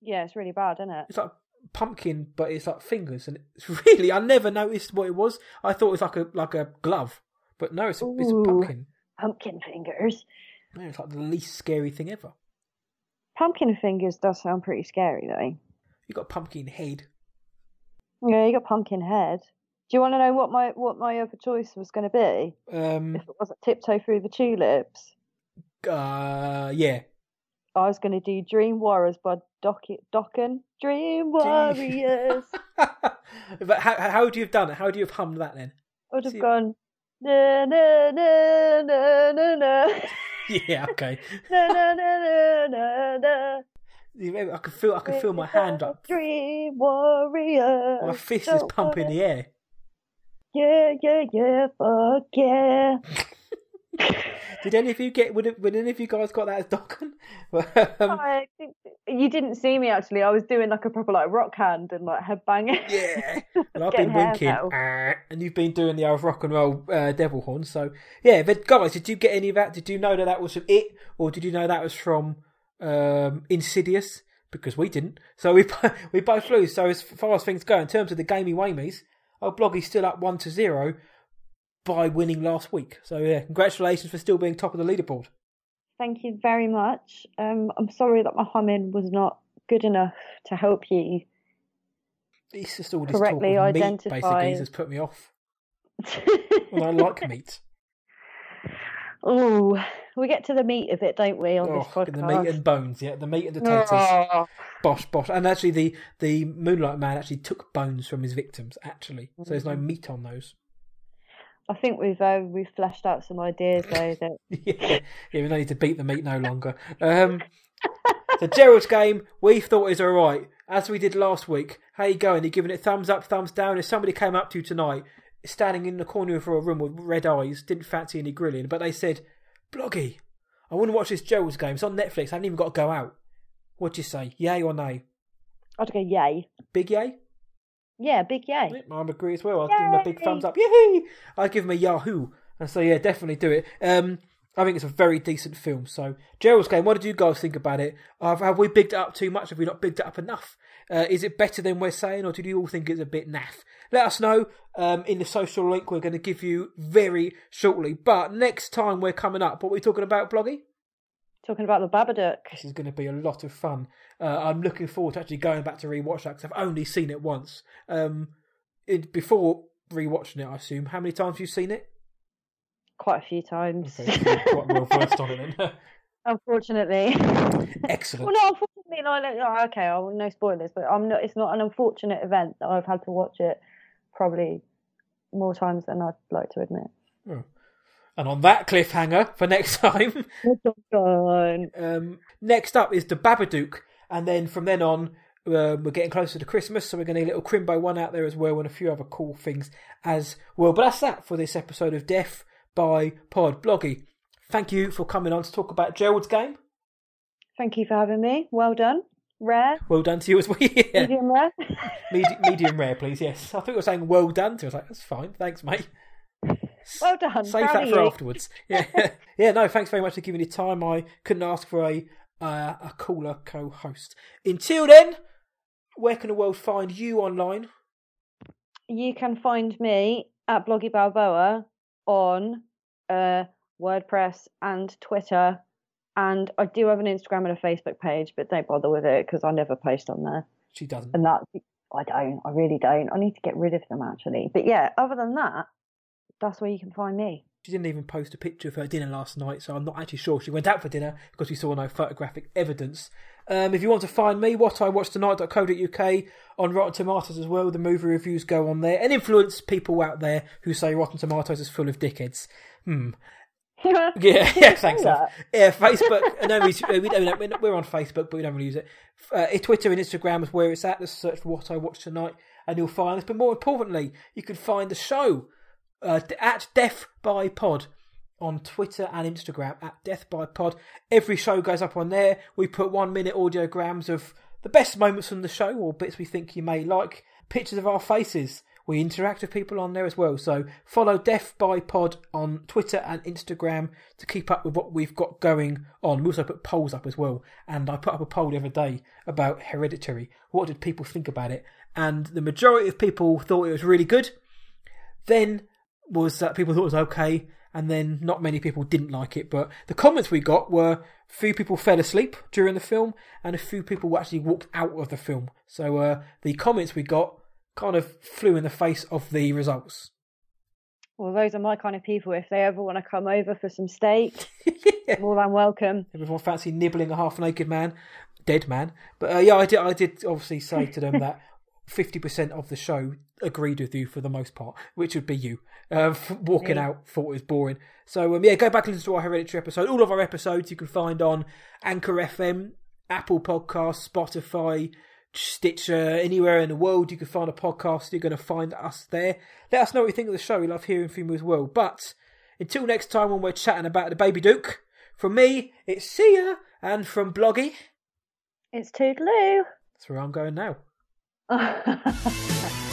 Yeah, it's really bad, isn't it? It's like pumpkin, but it's like fingers, and it's <laughs> really I never noticed what it was. I thought it was like a like a glove, but no, it's a, it's a pumpkin. Pumpkin fingers. Yeah, it's like the least scary thing ever. Pumpkin fingers does sound pretty scary though. You got pumpkin head. Yeah, you got pumpkin head. Do you want to know what my what my other choice was going to be Um, if it wasn't tiptoe through the tulips? uh, yeah. I was going to do Dream Warriors by Doc- Dokken. Dream Warriors. <laughs> but how how would you have done it? How would you have hummed that then? I would have See- gone. Na na na na na na <laughs> Yeah, okay. <laughs> na na na na na na. I can feel I can feel my hand up. Dream Warriors. My fist is Don't pumping wanna- the air. Yeah, yeah, yeah, fuck yeah. <laughs> Did any of you get? Would, would any of you guys got that as Dokken? <laughs> um, I you didn't see me actually. I was doing like a proper like rock hand and like head banging. yeah, <laughs> and I've been winking. "Ah," and you've been doing the old rock and roll uh, devil horn. So yeah, but guys, did you get any of that? Did you know that that was from it, or did you know that was from um, Insidious? Because we didn't. So we we both lose. So as far as things go, in terms of the gamey wamies, our bloggy's still up one to zero by winning last week. So yeah, congratulations for still being top of the leaderboard. Thank you very much. Um, I'm sorry that my humming was not good enough to help you. It's just all this Correctly talk of meat, identify- basically, has put me off. <laughs> Well, I like meat. Oh, we get to the meat of it, don't we, on this Oh, podcast? the meat and bones, yeah, the meat and the. Oh, Bosh, bosh. And actually, the, the Moonlight Man actually took bones from his victims, actually. So there's no Mm-hmm. meat on those. I think we've uh, we've fleshed out some ideas though <laughs> that yeah, yeah, we don't need to beat the meat no longer. Um, the Gerald's game, we thought is alright. As we did last week. How you going? You giving it thumbs up, thumbs down? If somebody came up to you tonight, standing in the corner of a room with red eyes, didn't fancy any grilling, but they said, Bloggy, I want to watch this Gerald's game. It's on Netflix. I haven't even got to go out. What'd you say? Yay or nay? I'd go yay. Big yay? Yeah, big yay. I agree as well. I'd give him a big thumbs up. Yay! I'd give him a Yahoo. And so yeah, definitely do it. Um, I think it's a very decent film. So Gerald's game. What did you guys think about it? Have, have we bigged it up too much? Have we not bigged it up enough? Uh, is it better than we're saying, or do you all think it's a bit naff? Let us know um, in the social link we're going to give you very shortly. But next time we're coming up, what are we talking about, Bloggy? Talking about the Babadook. This is going to be a lot of fun. Uh, I'm looking forward to actually going back to rewatch that because I've only seen it once. Um, it, before rewatching it, I assume. How many times have you seen it? Quite a few times. Okay, quite well versed on it then. <laughs> Unfortunately. Excellent. Well, no, unfortunately, no, no, no, okay, I'll, no spoilers, but I'm not. It's not an unfortunate event that I've had to watch it probably more times than I'd like to admit. And on that cliffhanger for next <laughs> time, um, next up is the Babadook, and then from then on, um, we're getting closer to Christmas, so we're going to get a little Crimbo one out there as well, and a few other cool things as well. But that's that for this episode of Death by Pod Bloggy. Thank you for coming on to talk about Gerald's game. Thank you for having me. Well done. Rare, Well done to you as well. <laughs> yeah. medium rare. Medi- medium rare, please. Yes, I think we're saying well done to. us. Was like that's fine. Thanks, mate. Well done. Save Proud that for you. afterwards. <laughs> Yeah, <laughs> yeah. No, thanks very much for giving me time. I couldn't ask for a uh, a cooler co-host. Until then, where can the world find you online? You can find me at Bloggy Balboa on uh, WordPress and Twitter. And I do have an Instagram and a Facebook page, but don't bother with it because I never post on there. She doesn't. And that I don't. I really don't. I need to get rid of them actually. But yeah, other than that, that's where you can find me. She didn't even post a picture of her dinner last night, so I'm not actually sure she went out for dinner because we saw no photographic evidence. Um, if you want to find me, what I watch tonight.co.uk on Rotten Tomatoes as well. The movie reviews go on there and influence people out there who say Rotten Tomatoes is full of dickheads. Hmm. <laughs> <laughs> Yeah, yeah, thanks. say love. that. Yeah, Facebook. <laughs> Know we, we don't, we're on Facebook, but we don't really use it. Uh, Twitter and Instagram is where it's at. Just search for what I watch tonight, and you'll find us. But more importantly, you can find the show uh, at Death by Pod on Twitter and Instagram at Death by Pod. Every show goes up on there. We put one minute audiograms of the best moments from the show or bits we think you may like. Pictures of our faces. We interact with people on there as well. So follow Death by Pod on Twitter and Instagram to keep up with what we've got going on. We also put polls up as well. And I put up a poll the other day about Hereditary. What did people think about it? And the majority of people thought it was really good. Then was that people thought it was okay, and then not many people didn't like it. But the comments we got were few people fell asleep during the film, and a few people actually walked out of the film. So uh, the comments we got kind of flew in the face of the results. Well, those are my kind of people. If they ever want to come over for some steak, <laughs> more than welcome. Everyone fancy nibbling a half-naked man, dead man. But uh, yeah, I did. I did obviously say to them <laughs> that fifty percent of the show agreed with you for the most part, which would be you. Uh, <laughs> walking out thought it was boring. So um, yeah, go back and listen to our hereditary episode. All of our episodes you can find on Anchor FM, Apple Podcasts, Spotify. Stitcher, anywhere in the world you can find a podcast, you're going to find us there. Let us know what you think of the show. We love hearing from you as well. But until next time when we're chatting about the Babadook, from me, it's see ya, and from Bloggy, It's Toodaloo. that's where I'm going now. 啊哈哈哈哈！